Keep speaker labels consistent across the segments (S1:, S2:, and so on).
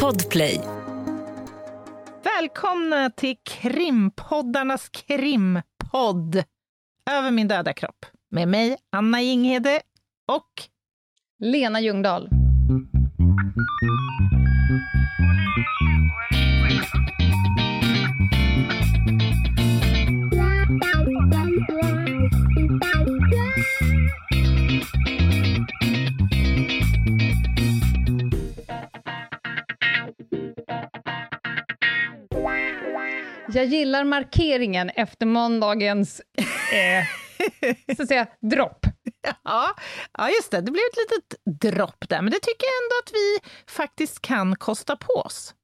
S1: Podplay.
S2: Välkomna till krimpoddarnas krimpodd Över min döda kropp med mig, Anna Jinghede och
S3: Lena Ljungdahl. Jag gillar markeringen efter måndagens eh, så att säga, dropp.
S2: Ja, ja, just det. Det blev ett litet dropp där, men det tycker jag ändå att vi faktiskt kan kosta på oss.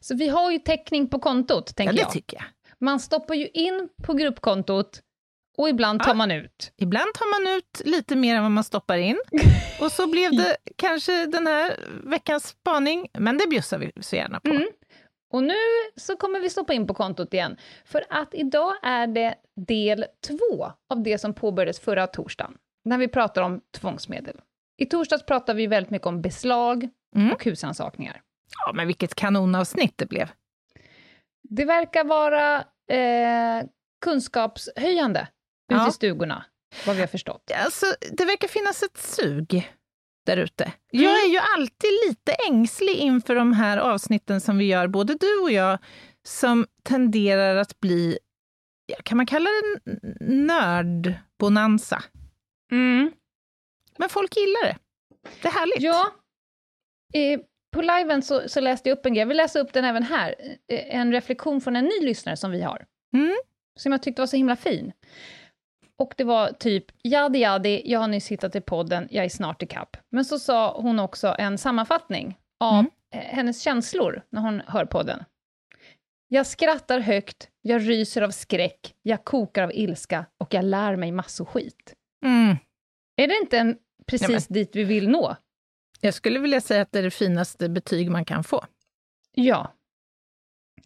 S3: Så vi har ju täckning på kontot, tänker
S2: ja, det
S3: jag.
S2: tycker jag.
S3: Man stoppar ju in på gruppkontot och ibland tar
S2: Ja.
S3: man ut.
S2: Ibland tar man ut lite mer än vad man stoppar in. Och så blev det kanske den här veckans spaning, men det bjussar vi så gärna på.
S3: Mm. Och nu så kommer vi stoppa in på kontot igen, för att idag är det del två av det som påbörjades förra torsdagen, när vi pratar om tvångsmedel. I torsdags pratade vi väldigt mycket om beslag
S2: Mm.
S3: och husrannsakningar.
S2: Ja, men vilket kanonavsnitt det blev.
S3: Det verkar vara eh, kunskapshöjande ute
S2: Ja.
S3: i stugorna, vad vi har förstått.
S2: Alltså, det verkar finnas ett sug där ute. Jag är ju alltid lite ängslig inför de här avsnitten som vi gör, både du och jag, som tenderar att bli, kan man kalla det nördbonanza? Men folk gillar det. Det är härligt.
S3: Ja, eh, på liven så, så läste jag upp en grej, jag vill läsa upp den även här, eh, en reflektion från en ny lyssnare som vi har.
S2: Mm.
S3: som jag tyckte var så himla fin. Och det var typ, jadi jadi, jag har nyss hittat i podden, jag är snart i kapp. Men så sa hon också en sammanfattning av
S2: Mm.
S3: eh, hennes känslor när hon hör podden. Jag skrattar högt, jag ryser av skräck, jag kokar av ilska och jag lär mig massor skit.
S2: Mm.
S3: Är det inte en, precis
S2: Nej,
S3: dit vi vill nå?
S2: Jag skulle vilja säga att det är det finaste betyg man kan få.
S3: Ja.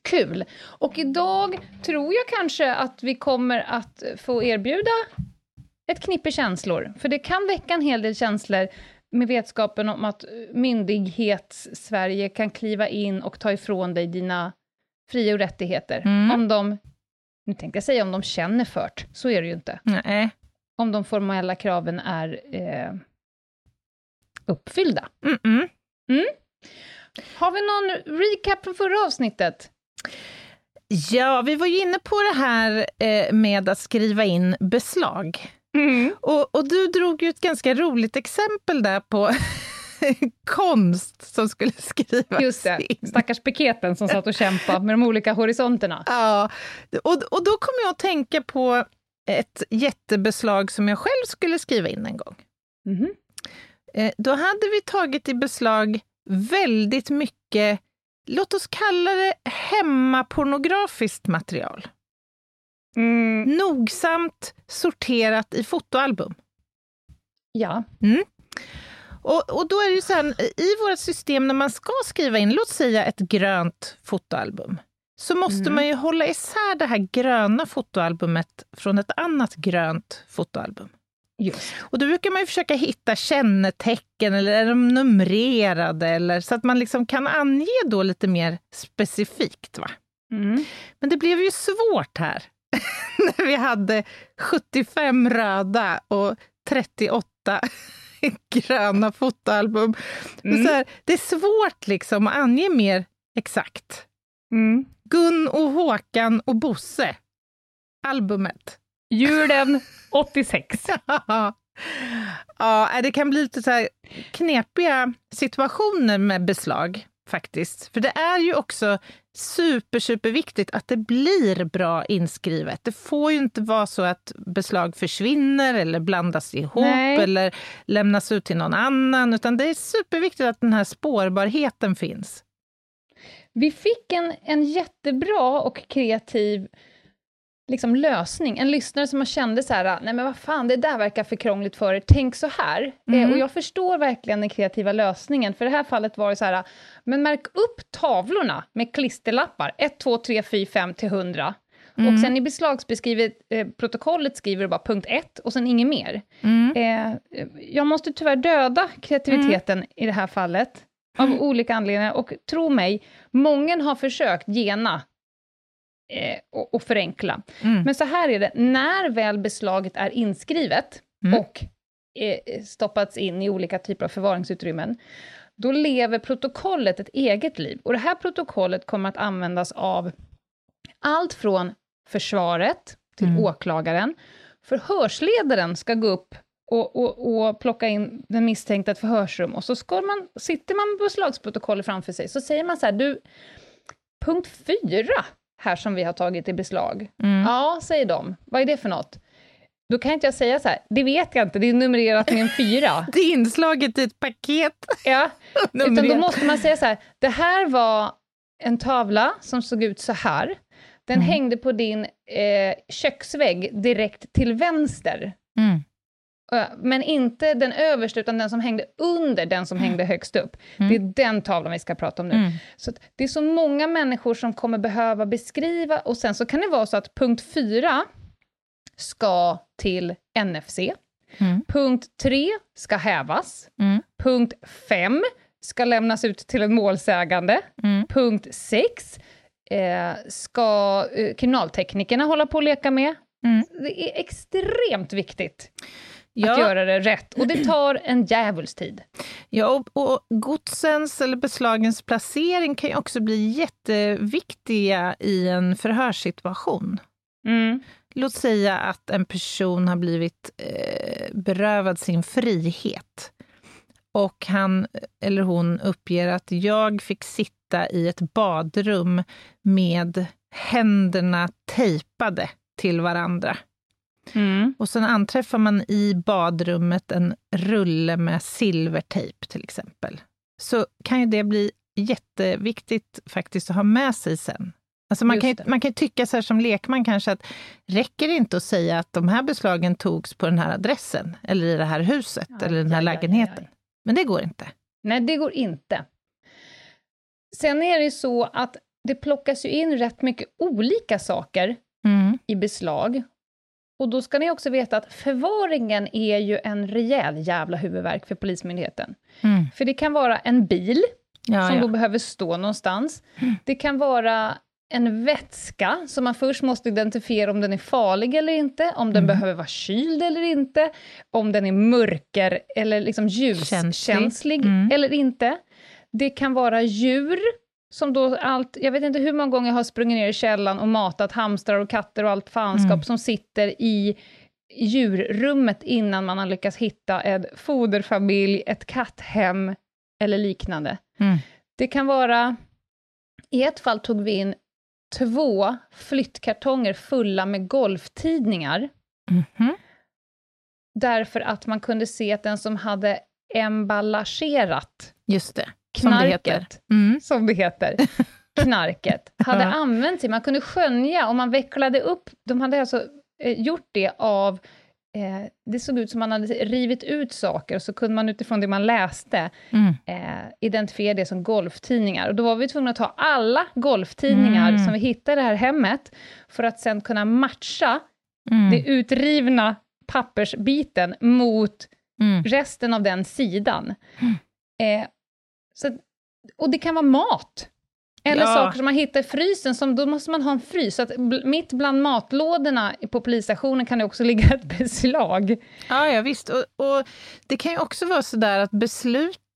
S3: Kul. Och idag tror jag kanske att vi kommer att få erbjuda ett knippe känslor. För det kan väcka en hel del känslor med vetskapen om att myndighets-Sverige kan kliva in och ta ifrån dig dina fri och rättigheter.
S2: Mm.
S3: Om de, nu tänkte jag säga om de känner fört, så är det ju inte.
S2: Nej.
S3: Om de formella kraven är eh, uppfyllda.
S2: Mm-mm.
S3: Har vi någon recap från förra avsnittet?
S2: Ja, vi var ju inne på det här eh, med att skriva in beslag. Och, och du drog ju ett ganska roligt exempel där på konst som skulle skrivas
S3: Just det,
S2: in.
S3: stackars piketen som satt och kämpade med de olika horisonterna.
S2: Ja, och, och då kom jag att tänka på ett jättebeslag som jag själv skulle skriva in en gång. Eh, då hade vi tagit i beslag väldigt mycket, låt oss kalla det hemmapornografiskt material.
S3: Mm,
S2: Nogsamt sorterat i fotoalbum.
S3: ja.
S2: Och, och då är det ju så här, i vårt system när man ska skriva in, låt säga ett grönt fotoalbum, så måste
S3: Mm.
S2: man ju hålla isär det här gröna fotoalbumet från ett annat grönt fotoalbum.
S3: Just.
S2: Och då brukar man ju försöka hitta kännetecken, eller är de numrerade, eller, så att man liksom kan ange då lite mer specifikt. Va?
S3: Mm.
S2: Men det blev ju svårt här, när vi hade 75 röda och 38 gröna fotoalbum.
S3: Mm.
S2: Så här, det är svårt liksom att ange mer exakt.
S3: Mm.
S2: Gun och Håkan och Bosse, albumet.
S3: Julen 86.
S2: ja, det kan bli lite så här knepiga situationer med beslag faktiskt. För det är ju också super, super viktigt att det blir bra inskrivet. Det får ju inte vara så att beslag försvinner eller blandas ihop
S3: Nej.
S2: eller lämnas ut till någon annan, utan det är superviktigt att den här spårbarheten finns.
S3: Vi fick en, en jättebra och kreativ liksom, lösning. En lyssnare som kände så här, nej men vad fan, det där verkar för krångligt för er, tänk så här.
S2: Mm.
S3: Eh, och jag förstår verkligen den kreativa lösningen, för det här fallet var det så här, men märk upp tavlorna med klisterlappar, 1, 2, 3, 4, 5 till 100.
S2: Mm.
S3: Och sen i beslagsbeskrivet eh, protokollet skriver du bara punkt 1 och sen inget mer.
S2: Mm.
S3: Eh, jag måste tyvärr döda kreativiteten i det här fallet. av olika anledningar. Och tro mig, många har försökt gena eh, och, och, förenkla.
S2: Mm.
S3: Men så här är det, när väl beslaget är inskrivet
S2: Mm.
S3: och eh, stoppats in i olika typer av förvaringsutrymmen, då lever protokollet ett eget liv. Och det här protokollet kommer att användas av allt från försvaret till
S2: Mm.
S3: åklagaren. Förhörsledaren ska gå upp och, och, och plocka in den misstänkta ett förhörsrum, och så ska man, sitter man med beslagsprotokollet framför sig, så säger man så här, du, punkt fyra här som vi har tagit i beslag,
S2: Mm.
S3: ja, säger de, vad är det för något? Då kan inte jag säga så här, det vet jag inte, det är numrerat med en fyra.
S2: Det är inslaget i ett paket.
S3: Ja, utan då måste man säga så här, det här var en tavla som såg ut så här. Den
S2: Mm.
S3: hängde på din eh, köksvägg direkt till vänster.
S2: Mm.
S3: Men inte den översta, utan den som hängde under den som hängde högst upp.
S2: Mm.
S3: Det är den tavlan vi ska prata om nu.
S2: Mm.
S3: Så det är så många människor som kommer behöva beskriva, och sen så kan det vara så att punkt 4 ska till NFC,
S2: Mm.
S3: punkt 3 ska hävas,
S2: Mm.
S3: punkt 5 ska lämnas ut till en målsägande,
S2: Mm.
S3: punkt 6 eh, ska eh, kriminalteknikerna hålla på att leka med.
S2: Mm.
S3: Det är extremt viktigt att
S2: Ja,
S3: göra det rätt, och det tar en djävulsk tid.
S2: ja och, och godsens eller beslagens placering kan ju också bli jätteviktiga i en förhörssituation.
S3: Mm.
S2: Låt säga att en person har blivit eh, berövad sin frihet och han eller hon uppger att jag fick sitta i ett badrum med händerna tejpade till varandra.
S3: Mm.
S2: Och sen anträffar man i badrummet en rulle med silvertejp till exempel. Så kan ju det bli jätteviktigt faktiskt att ha med sig sen. Alltså man,
S3: Just
S2: kan ju,
S3: det.
S2: man kan tycka så här som lekman kanske att räcker det inte att säga att de här beslagen togs på den här adressen eller i det här huset
S3: Aj,
S2: eller den här
S3: aj, aj,
S2: lägenheten.
S3: aj.
S2: Men det går inte.
S3: Nej, det går inte. Sen är det ju så att det plockas ju in rätt mycket olika saker
S2: Mm.
S3: i beslag. Och då ska ni också veta att förvaringen är ju en rejäl jävla huvudvärk för Polismyndigheten.
S2: Mm.
S3: För det kan vara en bil
S2: Ja,
S3: som då
S2: ja.
S3: behöver stå någonstans. Det kan vara en vätska som man först måste identifiera om den är farlig eller inte, om den
S2: Mm.
S3: behöver vara kyld eller inte, om den är mörker eller liksom ljuskänslig
S2: Känslig. Mm.
S3: eller inte. Det kan vara djur, som då allt, jag vet inte hur många gånger jag har sprungit ner i källan och matat hamstrar och katter och allt fanskap
S2: Mm.
S3: som sitter i djurrummet innan man har lyckats hitta en foderfamilj, ett katthem eller liknande.
S2: Mm.
S3: Det kan vara, i ett fall tog vi in två flyttkartonger fulla med golftidningar,
S2: Mhm.
S3: därför att man kunde se att den som hade emballagerat
S2: Just det, som det heter.
S3: knarket,
S2: Mm.
S3: som det heter, knarket, hade använt sig. Man kunde skönja, om man vecklade upp, de hade alltså eh, gjort det av, eh, det såg ut som man hade rivit ut saker, och så kunde man utifrån det man läste
S2: Mm.
S3: eh, identifiera det som golftidningar. Och då var vi tvungna att ta alla golftidningar
S2: Mm.
S3: som vi hittade i det här hemmet, för att sen kunna matcha
S2: Mm.
S3: det utrivna pappersbiten mot
S2: Mm.
S3: resten av den sidan. Eh, så, och det kan vara mat. Eller
S2: Ja.
S3: saker som man hittar i frysen, som, då måste man ha en frys. Så att mitt bland matlådorna på polisstationen kan det också ligga ett beslag.
S2: Ja, ja visst. Och, och det kan ju också vara så där att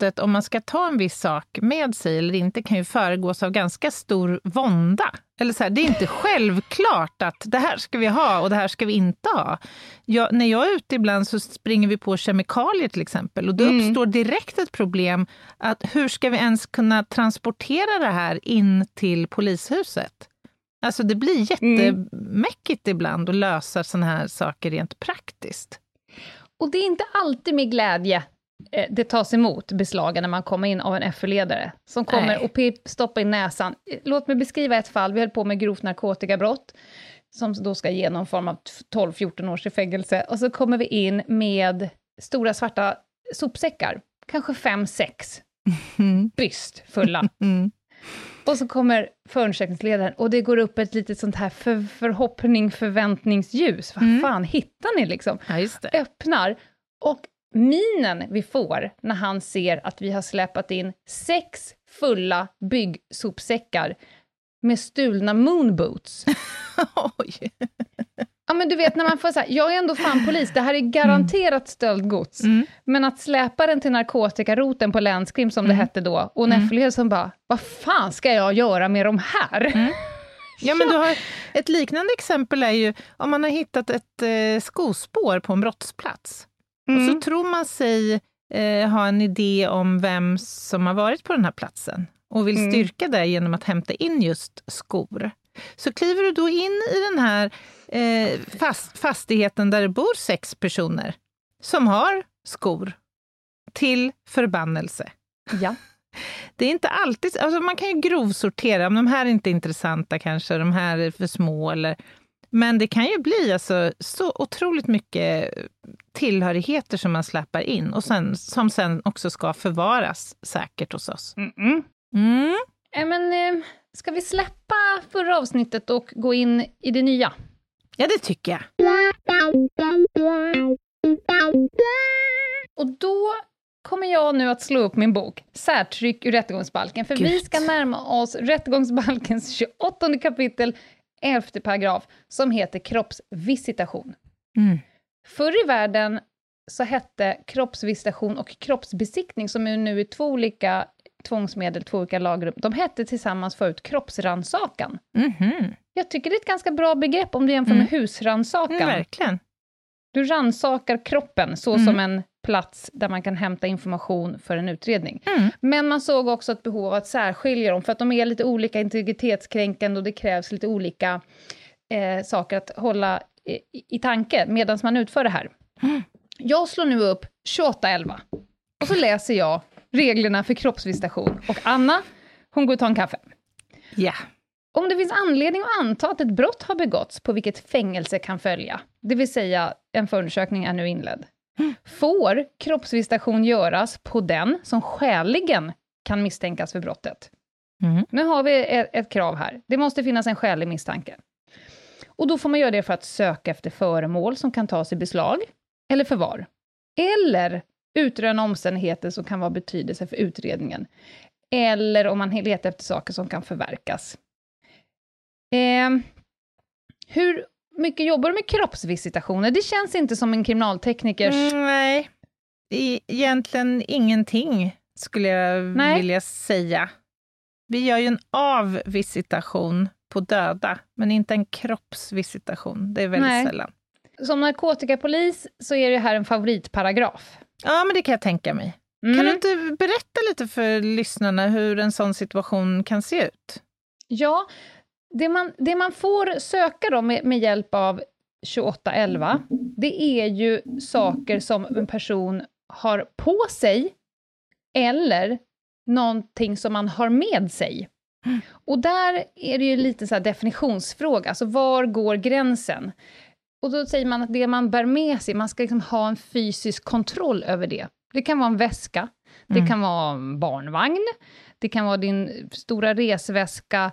S2: beslutet om man ska ta en viss sak med sig eller inte kan ju föregås av ganska stor vånda. Eller så här, det är inte självklart att det här ska vi ha och det här ska vi inte ha. Jag, när jag är ute ibland så springer vi på kemikalier till exempel och då
S3: Mm.
S2: uppstår direkt ett problem att hur ska vi ens kunna transportera det här in till polishuset? Alltså det blir jättemäckigt ibland att lösa sådana här saker rent praktiskt.
S3: Och det är inte alltid med glädje det tas emot beslagen när man kommer in av en FU-ledare, som kommer
S2: Nej.
S3: och pip, stoppar in näsan. Eh, Låt mig beskriva ett fall, vi höll på med grovt narkotikabrott, som då ska ge någon form av 12-14 års i fängelse, och så kommer vi in med stora svarta sopsäckar, kanske 5-6
S2: Mm.
S3: byst fulla.
S2: Mm.
S3: Och så kommer förundersökningsledaren och det går upp ett litet sånt här för, förhoppning, förväntningsljus. Vad
S2: Mm.
S3: fan hittar ni liksom?
S2: Ja,
S3: öppnar och minen vi får när han ser att vi har släpat in sex fulla byggsopsäckar med stulna moonboots.
S2: Oj.
S3: Ja, men du vet, när man får så här, jag är ändå fan polis, det här är garanterat stöldgods.
S2: Mm.
S3: Men att släpa den till narkotikaroten på länskrim, som det hette då, och
S2: Mm.
S3: Neffele som bara, vad fan ska jag göra med de här?
S2: Mm. Ja, men du har, ett liknande exempel är ju om man har hittat ett eh, skospår på en brottsplats. Och
S3: Mm.
S2: så tror man sig eh, ha en idé om vem som har varit på den här platsen och vill
S3: Mm.
S2: styrka det genom att hämta in just skor. Så kliver du då in i den här eh, fast, fastigheten där det bor sex personer som har skor till förbannelse.
S3: Ja.
S2: Det är inte alltid, alltså man kan ju grovsortera, om de här är inte intressanta kanske, de här är för små eller men det kan ju bli alltså så otroligt mycket tillhörigheter som man släpar in och sen, som sen också ska förvaras säkert hos oss. Mm.
S3: Eh, men, eh, ska vi släppa förra avsnittet och gå in i det nya?
S2: Ja, det tycker jag.
S3: Och då kommer jag nu att slå upp min bok, Särtryck ur rättegångsbalken, för vi
S2: Gud.
S3: ska närma oss rättegångsbalkens 28 kapitel, 11 paragraf, som heter kroppsvisitation.
S2: Mm.
S3: Förr i världen så hette kroppsvisitation och kroppsbesiktning, som är nu är två olika tvångsmedel, två olika lagrum, de hette tillsammans förut kroppsransakan.
S2: Mhm.
S3: Jag tycker det är ett ganska bra begrepp om du jämför med
S2: Mm.
S3: husransakan.
S2: Mm, verkligen.
S3: Du ransakar kroppen så
S2: Mm.
S3: som en plats där man kan hämta information för en utredning.
S2: Mm.
S3: Men man såg också ett behov av att särskilja dem, för att de är lite olika integritetskränkande och det krävs lite olika eh, saker att hålla i, i tanke medan man utför det här.
S2: Mm.
S3: Jag slår nu upp 2811 och så läser jag reglerna för kroppsvisitation. Och Anna, hon går och tar en kaffe.
S2: Ja.
S3: Om det finns anledning att anta att ett brott har begåtts på vilket fängelse kan följa, det vill säga en förundersökning är nu inledd, får kroppsvisitation göras på den som skäligen kan misstänkas för brottet.
S2: Mm.
S3: Nu har vi ett, ett krav här. Det måste finnas en skälig misstanke. Och då får man göra det för att söka efter föremål som kan tas i beslag eller förvar. Eller utröna omständigheter som kan vara betydelse för utredningen. Eller om man letar efter saker som kan förverkas. Eh, hur mycket jobbar du med kroppsvisitationer? Det känns inte som en kriminalteknikers...
S2: Mm, nej, egentligen ingenting skulle jag
S3: Nej.
S2: vilja säga. Vi gör ju en avvisitation på döda, men inte en kroppsvisitation. Det är väldigt
S3: Nej.
S2: sällan.
S3: Som narkotikapolis så är det här en favoritparagraf.
S2: Ja, men det kan jag tänka mig.
S3: Mm.
S2: Kan du inte berätta lite för lyssnarna hur en sån situation kan se ut?
S3: Ja, det man, det man får söka då med, med hjälp av 2811, det är ju saker som en person har på sig, eller någonting som man har med sig. Och där är det ju lite så här definitionsfråga, alltså var går gränsen? Och då säger man att det man bär med sig, man ska liksom ha en fysisk kontroll över det. Det kan vara en väska, det
S2: Mm.
S3: kan vara en barnvagn, det kan vara din stora resväska,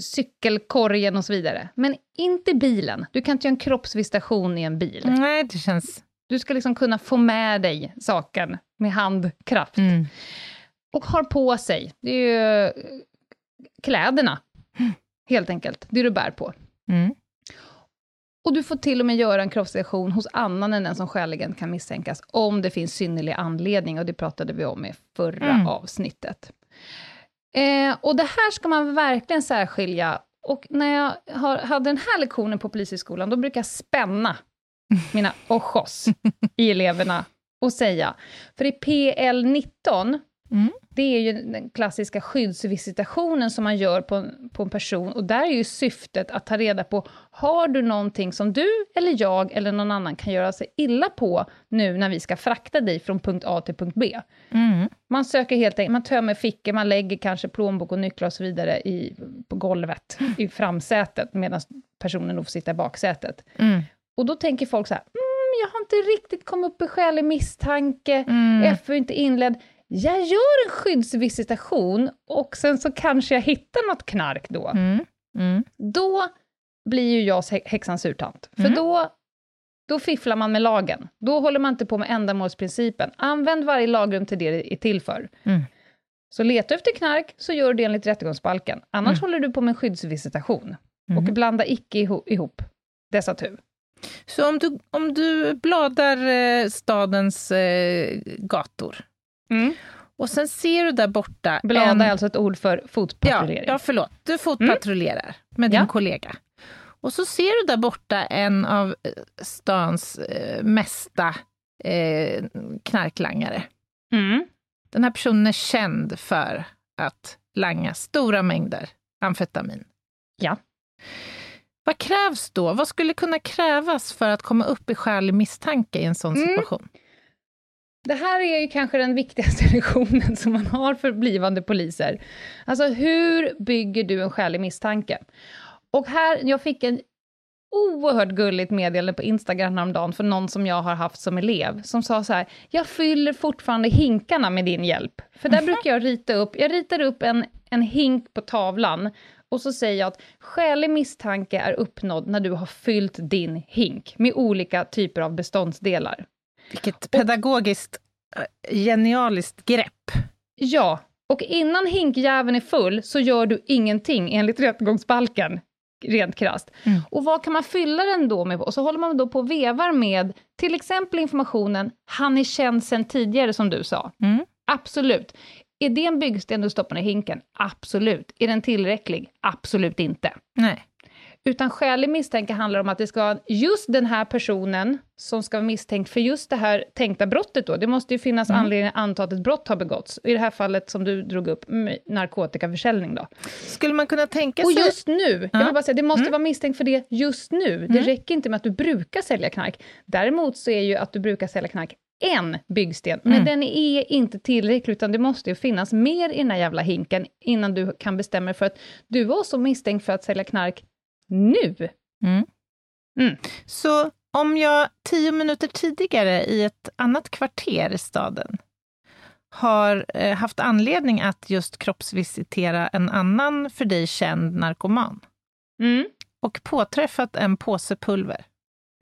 S3: cykelkorgen och så vidare. Men inte bilen. Du kan inte göra en kroppsvisitation i en bil.
S2: Nej, det känns...
S3: Du ska liksom kunna få med dig saken med handkraft.
S2: Mm.
S3: Och har på sig, det är ju eh, kläderna, helt enkelt. Det du bär på.
S2: Mm.
S3: Och du får till och med göra en kroppsvisitation hos annan än den som skäligen kan misstänkas, om det finns synnerlig anledning, och det pratade vi om i förra
S2: Mm.
S3: avsnittet. Eh, och det här ska man verkligen särskilja. Och när jag har, hade den här lektionen på Polishögskolan, då brukar jag spänna mina ojos i eleverna och säga, för i PL 19,
S2: Mm.
S3: det är ju den klassiska skyddsvisitationen som man gör på en, på en person, och där är ju syftet att ta reda på, har du någonting som du, eller jag, eller någon annan kan göra sig illa på nu när vi ska frakta dig från punkt A till punkt B?
S2: Mm.
S3: Man söker helt enkelt, man tömmer fickor, man lägger kanske plånbok och nycklar och så vidare i, på golvet, i framsätet, medan personen då får sitta i baksätet.
S2: Mm.
S3: Och då tänker folk så här, mm, jag har inte riktigt kommit upp i skälig misstanke,
S2: Mm.
S3: FU är inte inledd. Jag gör en skyddsvisitation och sen så kanske jag hittar något knark då.
S2: Mm. Mm.
S3: Då blir ju jag hä- häxans urtant. För
S2: Mm.
S3: då då fifflar man med lagen. Då håller man inte på med ändamålsprincipen. Använd varje lagrum till det det är till för.
S2: Mm.
S3: Så leta efter knark, så gör du det enligt rättegångsbalken. Annars
S2: Mm.
S3: håller du på med en skyddsvisitation.
S2: Mm.
S3: Och blanda icke iho- ihop dessa tu.
S2: Så om du, om du bladar eh, stadens eh, gator och sen ser du där borta
S3: Blada
S2: en...
S3: är alltså ett ord för
S2: Ja,
S3: fotpatrullering.
S2: ja, förlåt. Du fotpatrullerar med din
S3: Ja.
S2: kollega. Och så ser du där borta en av eh, stans eh, mesta eh, knarklangare.
S3: Mm.
S2: Den här personen är känd för att langa stora mängder amfetamin.
S3: Ja.
S2: Vad krävs då? Vad skulle kunna krävas för att komma upp i skälig misstanke i en sån
S3: Mm. Det här är ju kanske den viktigaste lektionen som man har för blivande poliser. Alltså, hur bygger du en skälig misstanke? Och här, jag fick en oerhört gulligt meddelande på Instagram häromdagen för någon som jag har haft som elev, som sa så här, jag fyller fortfarande hinkarna med din hjälp. För där brukar jag rita upp, jag ritar upp en, en hink på tavlan, och så säger jag att skälig misstanke är uppnådd när du har fyllt din hink med olika typer av beståndsdelar.
S2: Vilket pedagogiskt eh, genialiskt grepp.
S3: Ja, och innan hinkjäveln är full så gör du ingenting enligt rättegångsbalken, rent krasst.
S2: Mm.
S3: Och vad kan man fylla den då med? Och så håller man då på och vevar med till exempel informationen, han är känd sedan tidigare som du sa.
S2: Mm.
S3: Absolut. Är det en byggsten du stoppar i hinken? Absolut. Är den tillräcklig? Absolut inte.
S2: Nej.
S3: Utan skälig misstanke handlar om att det ska vara just den här personen som ska vara misstänkt för just det här tänkta brottet då. Det måste ju finnas
S2: Mm.
S3: anledning att anta att ett brott har begåtts. I det här fallet som du drog upp, narkotikaförsäljning då.
S2: Skulle man kunna tänka
S3: Och
S2: sig...
S3: just nu, jag
S2: Ja.
S3: vill bara säga, det måste
S2: Mm.
S3: vara misstänkt för det just nu. Det
S2: Mm.
S3: räcker inte med att du brukar sälja knark. Däremot så är ju att du brukar sälja knark en byggsten, men
S2: Mm.
S3: den är inte tillräcklig, utan det måste ju finnas mer i den här jävla hinken innan du kan bestämma dig för att du var så misstänkt för att sälja knark nu.
S2: Mm.
S3: Mm.
S2: Så om jag tio minuter tidigare i ett annat kvarter i staden har eh, haft anledning att just kroppsvisitera en annan för dig känd narkoman
S3: Mm.
S2: och påträffat en påse pulver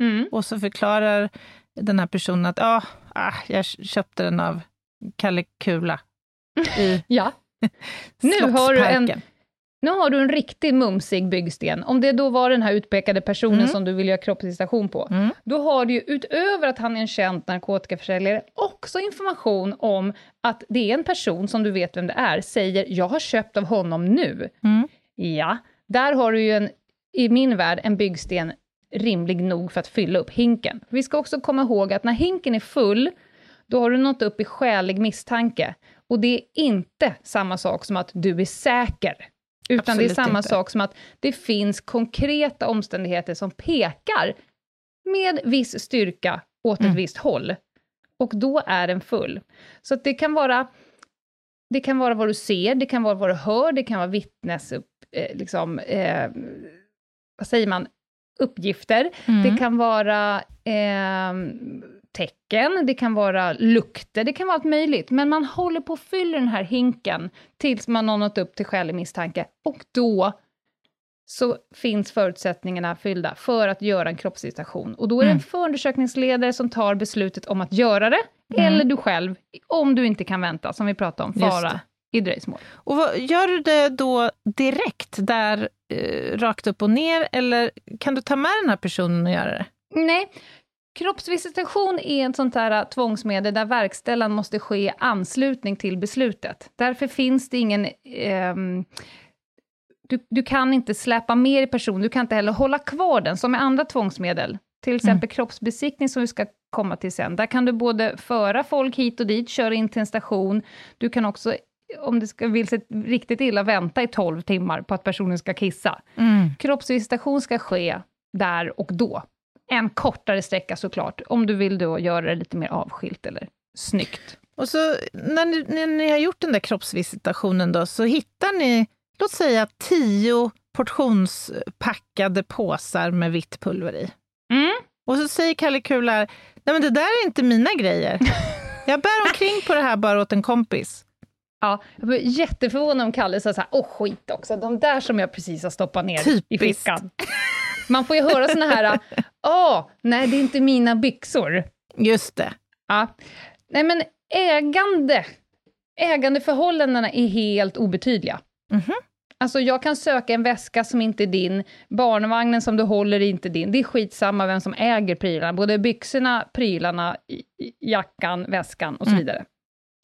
S3: Mm.
S2: och så förklarar den här personen att ah, ah, jag köpte den av Kalle Kula i
S3: Ja. Nu har du en-. Nu har du en riktigt mumsig byggsten. Om det då var den här utpekade personen
S2: Mm.
S3: som du vill göra kroppsvisitation på,
S2: Mm.
S3: då har du ju utöver att han är en känd narkotikaförsäljare också information om att det är en person som du vet vem det är, säger “jag har köpt av honom nu”.
S2: Mm.
S3: Ja, där har du ju en, i min värld, en byggsten rimlig nog för att fylla upp hinken. Vi ska också komma ihåg att när hinken är full, då har du nått upp i skälig misstanke. Och det är inte samma sak som att du är säker. Utan det är
S2: Absolut
S3: samma
S2: inte.
S3: sak som att det finns konkreta omständigheter som pekar med viss styrka åt ett
S2: Mm.
S3: visst håll. Och då är den full. Så det kan vara det kan vara vad du ser, det kan vara vad du hör, det kan vara vittnes... Eh, liksom, eh, vad säger man? Uppgifter.
S2: Mm.
S3: Det kan vara eh, tecken, det kan vara lukter, det kan vara allt möjligt. Men man håller på att fylla den här hinken tills man har nått upp till skälig misstanke. Och då så finns förutsättningarna fyllda för att göra en kroppsvisitation. Och då är det en
S2: Mm.
S3: förundersökningsledare som tar beslutet om att göra det,
S2: Mm.
S3: eller du själv, om du inte kan vänta, som vi pratade om, fara i dröjsmål.
S2: Och vad, gör du det då direkt, där eh, rakt upp och ner, eller kan du ta med den här personen och göra det?
S3: Nej, kroppsvisitation är ett sånt där tvångsmedel där verkställan måste ske i anslutning till beslutet. Därför finns det ingen... ehm, du, du kan inte släpa mer i person, du kan inte heller hålla kvar den, som med andra tvångsmedel. Till exempel kroppsbesiktning som vi ska komma till sen. Där kan du både föra folk hit och dit, köra in till en station. Du kan också, om det ska, vill sig riktigt illa, vänta i 12 timmar på att personen ska kissa. Kroppsvisitation ska ske där och då. En kortare sträcka såklart, om du vill då göra det lite mer avskilt eller snyggt.
S2: Och så när ni, när ni har gjort den där kroppsvisitationen då, så hittar ni, låt säga tio portionspackade påsar med vitt pulver i.
S3: Mm.
S2: Och så säger Kalle Kula, nej men det där är inte mina grejer. Jag bär omkring på det här bara åt en kompis.
S3: Ja, jag blev jätteförvånad om Kalle sa så här, åh skit också, de där som jag precis har stoppat ner i
S2: Typiskt.
S3: fickan. Man får ju höra såna här, åh, nej det är inte mina byxor.
S2: Just det.
S3: Ja. Nej men ägande, ägandeförhållandena är helt obetydliga.
S2: Mhm.
S3: Alltså jag kan söka en väska som inte är din, barnvagnen som du håller är inte din. Det är skitsamma vem som äger prylarna, både byxorna, prylarna, jackan, väskan och så
S2: Mm.
S3: vidare.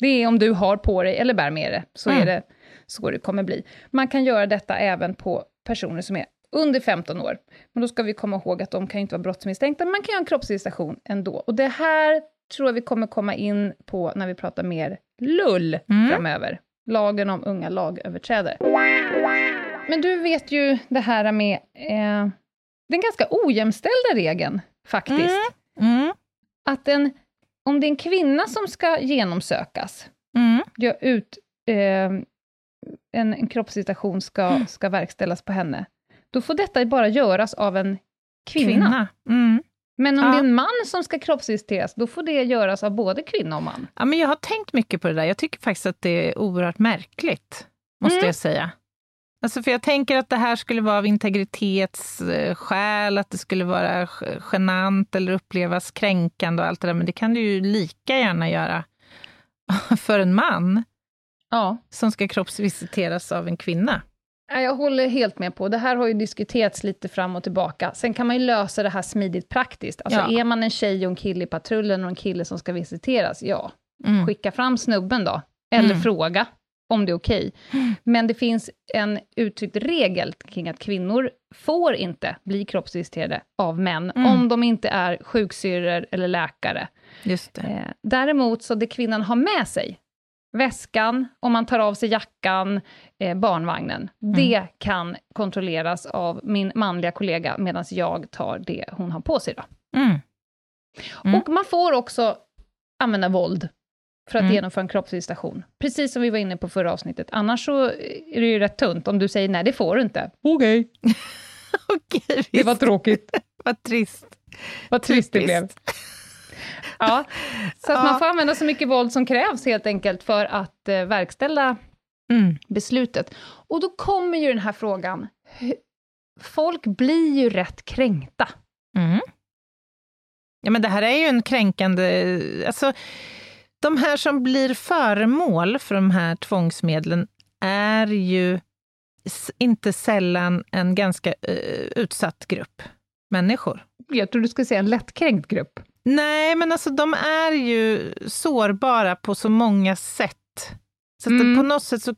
S3: Det är om du har på dig eller bär med det, så
S2: Mm.
S3: är det så det kommer bli. Man kan göra detta även på personer som är under 15 år. Men då ska vi komma ihåg att de kan inte vara brottsmisstänkta, men man kan göra en kroppsvisitation ändå. Och det här tror jag vi kommer komma in på när vi pratar mer lull
S2: Mm.
S3: framöver. Lagen om unga lagöverträdare. Men du vet ju det här med eh, den ganska ojämställda regeln, faktiskt.
S2: Mm.
S3: Att en, om det är en kvinna som ska genomsökas,
S2: Mm.
S3: ut, eh, en, en kroppsvisitation ska,
S2: Mm.
S3: ska verkställas på henne, då får detta bara göras av en kvinna.
S2: Kvinna. Mm.
S3: Men om
S2: Ja.
S3: det är en man som ska kroppsvisiteras, då får det göras av både kvinna och man.
S2: Ja, men jag har tänkt mycket på det där. Jag tycker faktiskt att det är oerhört märkligt, måste
S3: Mm.
S2: jag säga. Alltså för jag tänker att det här skulle vara av integritetsskäl, att det skulle vara genant eller upplevas kränkande och allt det där, men det kan du ju lika gärna göra för en man
S3: Ja.
S2: som ska kroppsvisiteras av en kvinna.
S3: Jag håller helt med på, det här har ju diskuterats lite fram och tillbaka. Sen kan man ju lösa det här smidigt praktiskt. Alltså
S2: Ja.
S3: är man en tjej och en kille i patrullen och en kille som ska visiteras, ja,
S2: Mm.
S3: skicka fram snubben då. Eller
S2: Mm.
S3: fråga om det är okej. Men det finns en uttryckt regel kring att kvinnor får inte bli kroppsvisiterade av män,
S2: Mm.
S3: om de inte är sjuksyrror eller läkare.
S2: Just det.
S3: Eh, däremot, så det kvinnan har med sig, väskan, om man tar av sig jackan, eh, barnvagnen, det kan kontrolleras av min manliga kollega, medan jag tar det hon har på sig. Då.
S2: Mm. Mm.
S3: Och man får också använda våld för att
S2: Mm.
S3: genomföra en kroppsvisitation. Precis som vi var inne på förra avsnittet. Annars så är det ju rätt tunt om du säger nej, det får du inte. Okej,
S2: visst.
S3: det var tråkigt.
S2: Vad trist.
S3: Vad trist det blev. Ja, så att
S2: Ja.
S3: man får använda så mycket våld som krävs helt enkelt för att eh, verkställa
S2: Mm.
S3: beslutet. Och då kommer ju den här frågan, folk blir ju rätt kränkta.
S2: Mm. Ja, men det här är ju en kränkande... Alltså, de här som blir föremål för de här tvångsmedlen är ju inte sällan en ganska eh, utsatt grupp människor.
S3: Jag tror du skulle säga en lättkränkt grupp.
S2: Nej, men alltså de är ju sårbara på så många sätt. Så
S3: Mm.
S2: på något sätt så,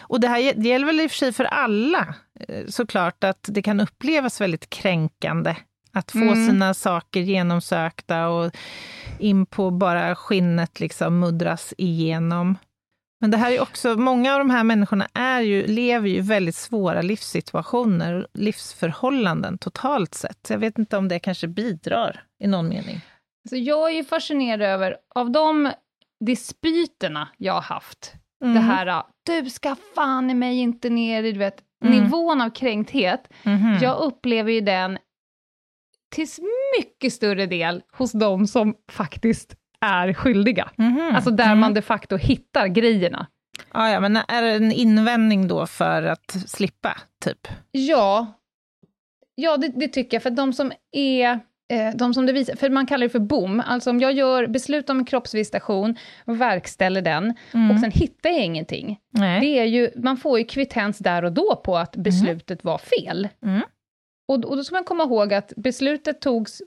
S2: och det här det gäller väl i och för sig för alla, eh, såklart, att det kan upplevas väldigt kränkande att få
S3: Mm.
S2: sina saker genomsökta och in på bara skinnet liksom muddras igenom. Men det här är också, många av de här människorna är ju, lever ju i väldigt svåra livssituationer, livsförhållanden totalt sett. Så jag vet inte om det kanske bidrar i någon mening.
S3: Så jag är ju fascinerad över, av de dispyterna jag har haft,
S2: Mm.
S3: det här, ah, du ska fan i mig inte ner i, du vet,
S2: Mm.
S3: nivån av kränkthet,
S2: Mhm.
S3: jag upplever ju den till mycket större del hos de som faktiskt är skyldiga.
S2: Mhm.
S3: Alltså där
S2: Mm.
S3: man de facto hittar grejerna.
S2: Ja, ja, men är det en invändning då för att slippa, typ?
S3: Ja, ja det, det tycker jag, för de som är de som det visar, för man kallar det för bom, alltså om jag gör beslut om en kroppsvisitation, verkställer den,
S2: Mm.
S3: och sen hittar jag ingenting.
S2: Nej.
S3: Det är ju, man får ju kvittens där och då på att beslutet var fel.
S2: Mm.
S3: Och, och då ska man komma ihåg att beslutet togs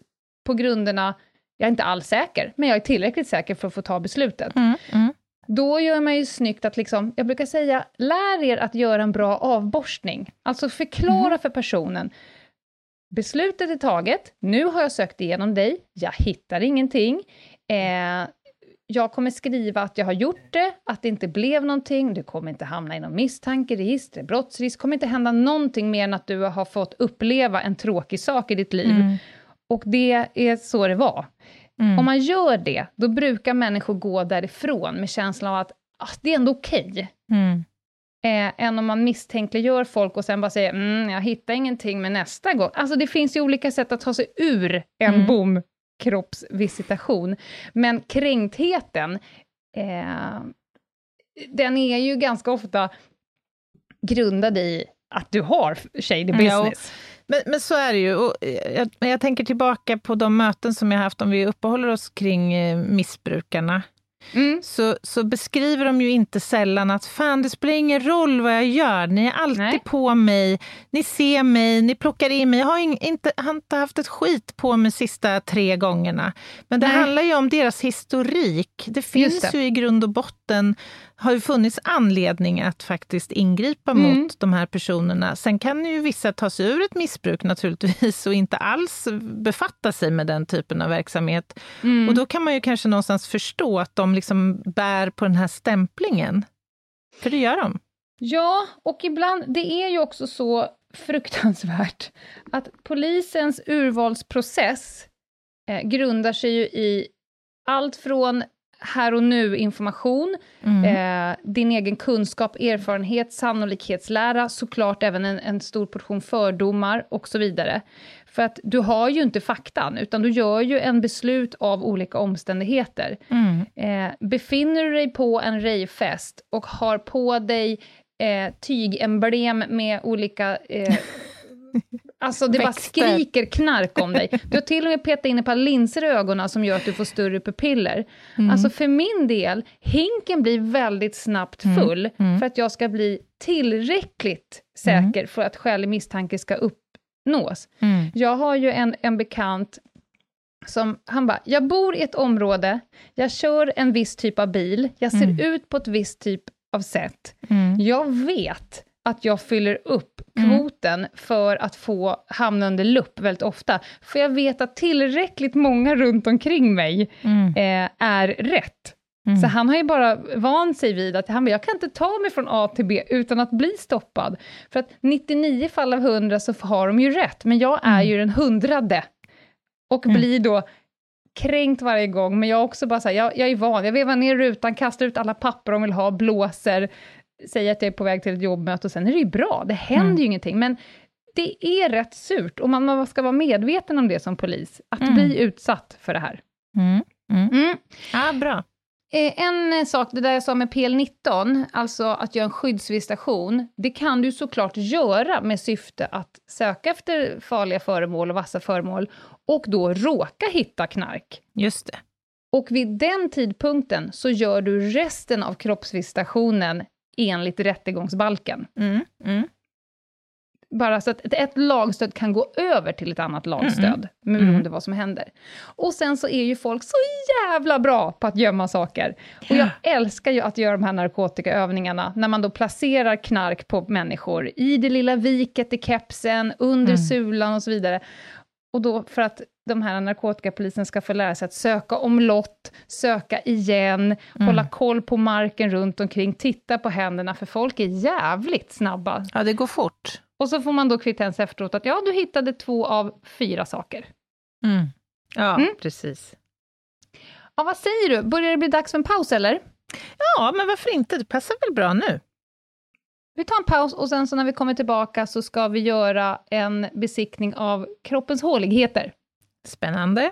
S3: på grunderna, jag är inte alls säker, men jag är tillräckligt säker för att få ta beslutet.
S2: Mm. Mm.
S3: Då gör man ju snyggt att, liksom, jag brukar säga, lär er att göra en bra avborstning. Alltså förklara för personen, beslutet är taget, nu har jag sökt igenom dig, jag hittar ingenting, eh, jag kommer skriva att jag har gjort det, att det inte blev någonting, du kommer inte hamna i någon misstankeregister, brottsrisk, kommer inte hända någonting mer än att du har fått uppleva en tråkig sak i ditt liv.
S2: Mm.
S3: Och det är så det var.
S2: Mm.
S3: Om man gör det, då brukar människor gå därifrån med känslan av att ah, det är ändå okej.
S2: Mm.
S3: Eh, än om man misstänkliggör folk och sen bara säger mm, jag hittar ingenting, men nästa gång. Alltså det finns ju olika sätt att ta sig ur en
S2: Mm.
S3: bomkroppsvisitation. Men kränktheten, eh, den är ju ganska ofta grundad i att du har shady
S2: Ja,
S3: business.
S2: Men, men så är det ju. Och jag, jag tänker tillbaka på de möten som jag haft, om vi uppehåller oss kring eh, missbrukarna. Mm. Så, så beskriver de ju inte sällan att fan, det spelar ingen roll vad jag gör, ni är alltid Nej. på mig, ni ser mig, ni plockar in mig. Jag har inte, har inte haft ett skit på mig sista tre gångerna. Men det Nej. handlar ju om deras historik. Det finns det. ju i grund och botten har ju funnits anledning att faktiskt ingripa mm. mot de här personerna. Sen kan ju vissa ta sig ur ett missbruk naturligtvis och inte alls befatta sig med den typen av verksamhet. Mm. Och då kan man ju kanske någonstans förstå att de liksom bär på den här stämplingen. För det gör de.
S3: Ja, och ibland, det är ju också så fruktansvärt att polisens urvalsprocess eh, grundar sig ju i allt från här och nu-information, mm. eh, din egen kunskap, erfarenhet, sannolikhetslära, såklart även en, en, stor portion fördomar och så vidare. För att du har ju inte faktan, utan du gör ju en beslut av olika omständigheter. Mm. Eh, befinner du dig på en rejfest och har på dig eh, tygemblem med olika eh, Alltså det Växter. bara skriker knark om dig. Du har till och med petat in ett par linser i ögonen som gör att du får större pupiller. Mm. Alltså för min del, hinken blir väldigt snabbt mm. full mm. Mm. för att jag ska bli tillräckligt säker mm. för att skälig misstanke ska uppnås. Mm. Jag har ju en, en bekant som, han bara, jag bor i ett område, jag kör en viss typ av bil, jag ser ut på ett visst typ av sätt. Jag vet att jag fyller upp mm. kvoten mm. för att få hamna under lupp väldigt ofta. För jag vet att tillräckligt många runt omkring mig mm. eh, är rätt. Mm. Så han har ju bara vant sig vid att han, jag kan inte ta mig från A till B utan att bli stoppad. För att 99 fall av 100 så har de ju rätt, men jag är mm. ju den hundrade. Och mm. blir då kränkt varje gång, men jag är också bara så här, jag, jag är van, jag vevar ner rutan, kastar ut alla papper de vill ha, blåser, säger att jag är på väg till ett jobbmöte och sen är det ju bra, det händer mm. ju ingenting. Men det är rätt surt och man, ska vara medveten om det som polis, att mm. bli utsatt för det här.
S2: Mm. mm. mm. Ja, bra.
S3: Eh, en sak, det där jag sa med PL19, alltså att göra en skyddsvisitation, det kan du såklart göra med syfte att söka efter farliga föremål och vassa föremål, och då råka hitta knark.
S2: Just det.
S3: Och vid den tidpunkten så gör du resten av kroppsvisitationen enligt rättegångsbalken. Mm, mm. Bara så att ett, lagstöd kan gå över till ett annat lagstöd, mm, mm. beroende på vad som händer. Och sen så är ju folk så jävla bra på att gömma saker. Och jag älskar ju att göra de här narkotikaövningarna, när man då placerar knark på människor, i det lilla viket i kepsen, under mm. sulan och så vidare. Och då för att de här narkotikapolisen ska få lära sig att söka omlott, söka igen, mm. hålla koll på marken runt omkring, titta på händerna, för folk är jävligt snabba.
S2: Ja, det går fort.
S3: Och så får man då kvittens efteråt att ja, du hittade två av fyra saker.
S2: Mm. Ja, mm. precis.
S3: Ja, vad säger du? Börjar det bli dags för en paus, eller?
S2: Ja, men varför inte? Det passar väl bra nu?
S3: Vi tar en paus och sen så när vi kommer tillbaka så ska vi göra en besiktning av kroppens håligheter.
S2: Spännande.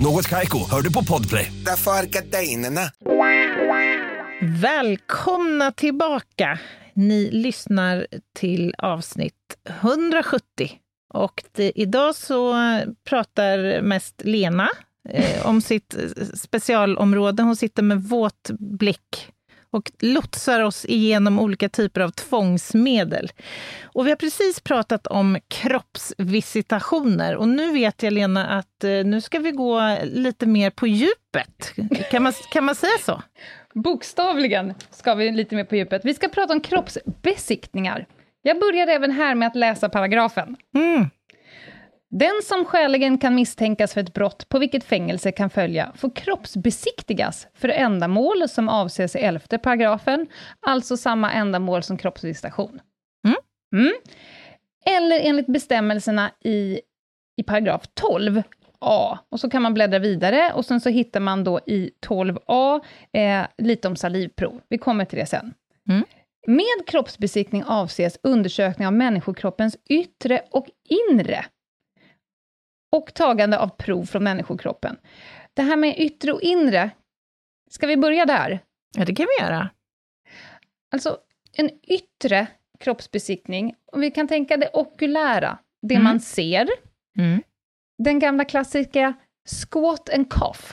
S1: Något kajko, hör du på podplay.
S4: Därför är gardinerna.
S2: Välkomna tillbaka. Ni lyssnar till avsnitt 170. Och det, idag så pratar mest Lena eh, om sitt specialområde. Hon sitter med våt blick och lotsar oss igenom olika typer av tvångsmedel. Och vi har precis pratat om kroppsvisitationer och nu vet jag, Lena, att eh, nu ska vi gå lite mer på djupet. Kan man, kan man säga så?
S3: Bokstavligen ska vi lite mer på djupet. Vi ska prata om kroppsbesiktningar. Jag börjar även här med att läsa paragrafen. Mm. Den som skäligen kan misstänkas för ett brott på vilket fängelse kan följa får kroppsbesiktigas för ändamål som avses i elfte paragrafen, alltså samma ändamål som kroppsvisitation. Mm. Mm. Eller enligt bestämmelserna i i paragraf 12 A. Och så kan man bläddra vidare och sen så hittar man då i 12A eh, lite om salivprov. Vi kommer till det sen. Mm. Med kroppsbesiktning avses undersökning av människokroppens yttre och inre och tagande av prov från människokroppen. Det här med yttre och inre, ska vi börja där?
S2: Ja, det kan vi göra.
S3: Alltså, en yttre kroppsbesiktning, om vi kan tänka det okulära, det mm. man ser, mm. den gamla klassiska squat and cough.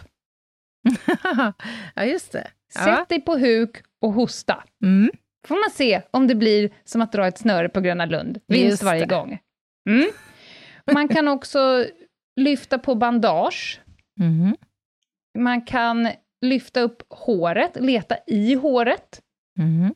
S2: ja, just det.
S3: Ja. Sätt dig på huk och hosta. Mm. får man se om det blir som att dra ett snöre på Gröna Lund, vinst varje gång. Mm. Man kan också lyfta på bandage. Mm. Man kan lyfta upp håret, leta i håret. Mm.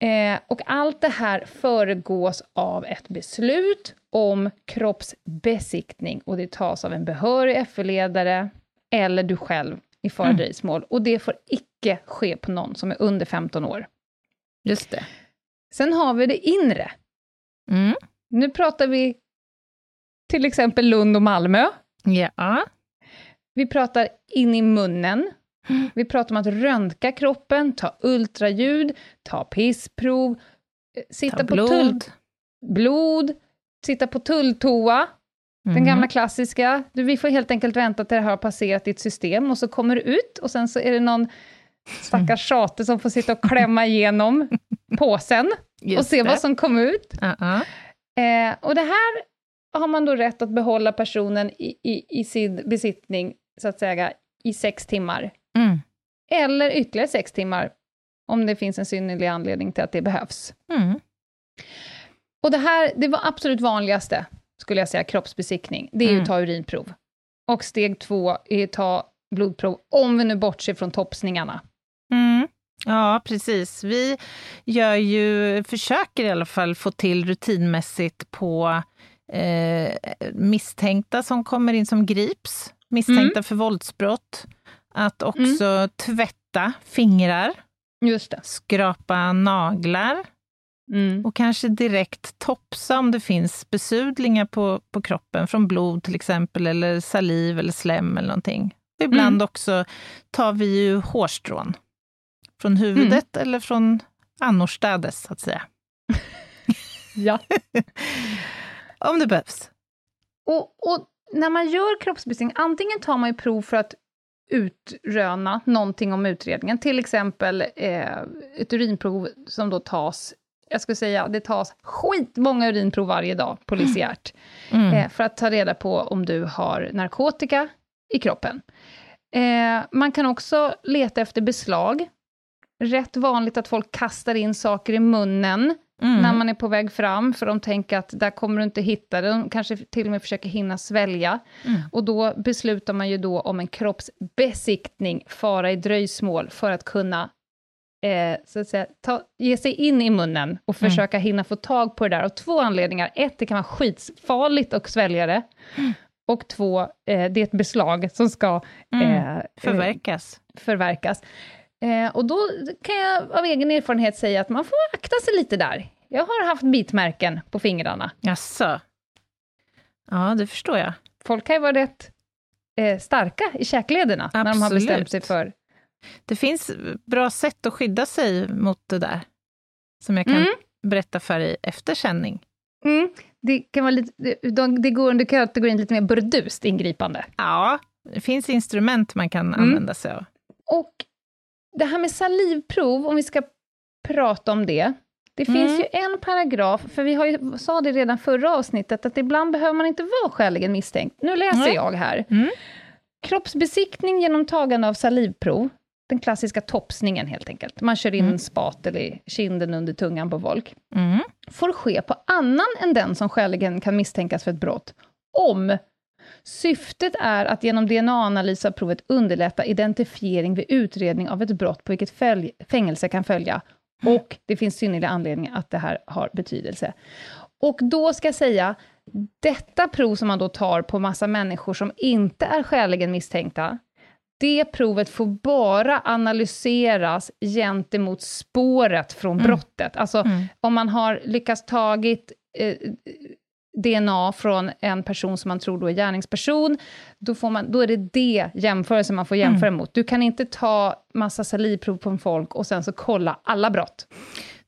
S3: Eh, och allt det här föregås av ett beslut om kroppsbesiktning och det tas av en behörig FU-ledare eller du själv i fara mm. dröjsmål. Och det får icke ske på någon som är under 15 år.
S2: Just det.
S3: Sen har vi det inre. Mm. Nu pratar vi till exempel Lund och Malmö.
S2: Ja.
S3: Vi pratar in i munnen. Vi pratar om att röntga kroppen, ta ultraljud, ta pissprov, eh, sitta ta på blod. Tull, blod, sitta på tulltoa, mm. den gamla klassiska. Du, vi får helt enkelt vänta till det här har passerat ditt system, och så kommer du ut, och sen så är det någon stackars tjate som får sitta och klämma igenom påsen, Just och se det. vad som kom ut. Uh -uh. Eh, och det här har man då rätt att behålla personen i, i, i sin besittning, så att säga, i sex timmar. Mm. Eller ytterligare sex timmar, om det finns en synnerlig anledning till att det behövs. Mm. Och det här, det var absolut vanligaste, skulle jag säga, kroppsbesiktning, det är mm. att ta urinprov. Och steg två är att ta blodprov, om vi nu bortser från topsningarna.
S2: Mm. Ja, precis. Vi gör ju, försöker i alla fall få till rutinmässigt på eh, misstänkta som kommer in som grips, misstänkta mm. för våldsbrott, att också mm. tvätta fingrar, skrapa naglar mm. och kanske direkt topsa om det finns besudlingar på, på kroppen, från blod till exempel, eller saliv eller slem eller någonting. Ibland mm. också tar vi ju hårstrån från huvudet mm. eller från annorstädes, så att säga.
S3: ja.
S2: om det behövs.
S3: Och, och när man gör kroppsbesiktning, antingen tar man ju prov för att utröna någonting om utredningen, till exempel eh, ett urinprov som då tas jag skulle säga det tas skitmånga urinprov varje dag, polisiärt, mm. eh, för att ta reda på om du har narkotika i kroppen. Eh, man kan också leta efter beslag. Rätt vanligt att folk kastar in saker i munnen Mm. när man är på väg fram, för de tänker att där kommer du inte hitta det, de kanske till och med försöker hinna svälja. Mm. Och då beslutar man ju då om en kroppsbesiktning, fara i dröjsmål, för att kunna eh, så att säga, ta, ge sig in i munnen och mm. försöka hinna få tag på det där, av två anledningar. Ett, det kan vara skitfarligt att svälja det. Mm. Och två, eh, det är ett beslag som ska
S2: mm. eh, förverkas.
S3: förverkas. Eh, och då kan jag av egen erfarenhet säga att man får akta sig lite där. Jag har haft bitmärken på fingrarna.
S2: Jaså? Ja, det förstår jag.
S3: Folk kan ju vara rätt eh, starka i käklederna, Absolut. när de har bestämt sig för...
S2: Det finns bra sätt att skydda sig mot det där, som jag kan mm. berätta för dig efter sändning.
S3: Mm. Det, kan vara lite, det, det går under kategorin lite mer burdust ingripande.
S2: Ja, det finns instrument man kan mm. använda sig av.
S3: Och det här med salivprov, om vi ska prata om det. Det mm. finns ju en paragraf, för vi har ju, sa det redan förra avsnittet, att ibland behöver man inte vara skäligen misstänkt. Nu läser mm. jag här. Mm. Kroppsbesiktning genom tagande av salivprov, den klassiska topsningen helt enkelt. Man kör in mm. spatel i kinden under tungan på folk. Mm. Får ske på annan än den som skäligen kan misstänkas för ett brott, om Syftet är att genom DNA-analys av provet underlätta identifiering vid utredning av ett brott på vilket fängelse kan följa, och det finns synnerliga anledningar att det här har betydelse. Och då ska jag säga, detta prov som man då tar på massa människor som inte är skäligen misstänkta, det provet får bara analyseras gentemot spåret från mm. brottet. Alltså, mm. om man har lyckats tagit eh, DNA från en person som man tror då är gärningsperson, då, får man, då är det det jämförelsen man får jämföra mm. mot. Du kan inte ta massa salivprov på folk och sen så kolla alla brott.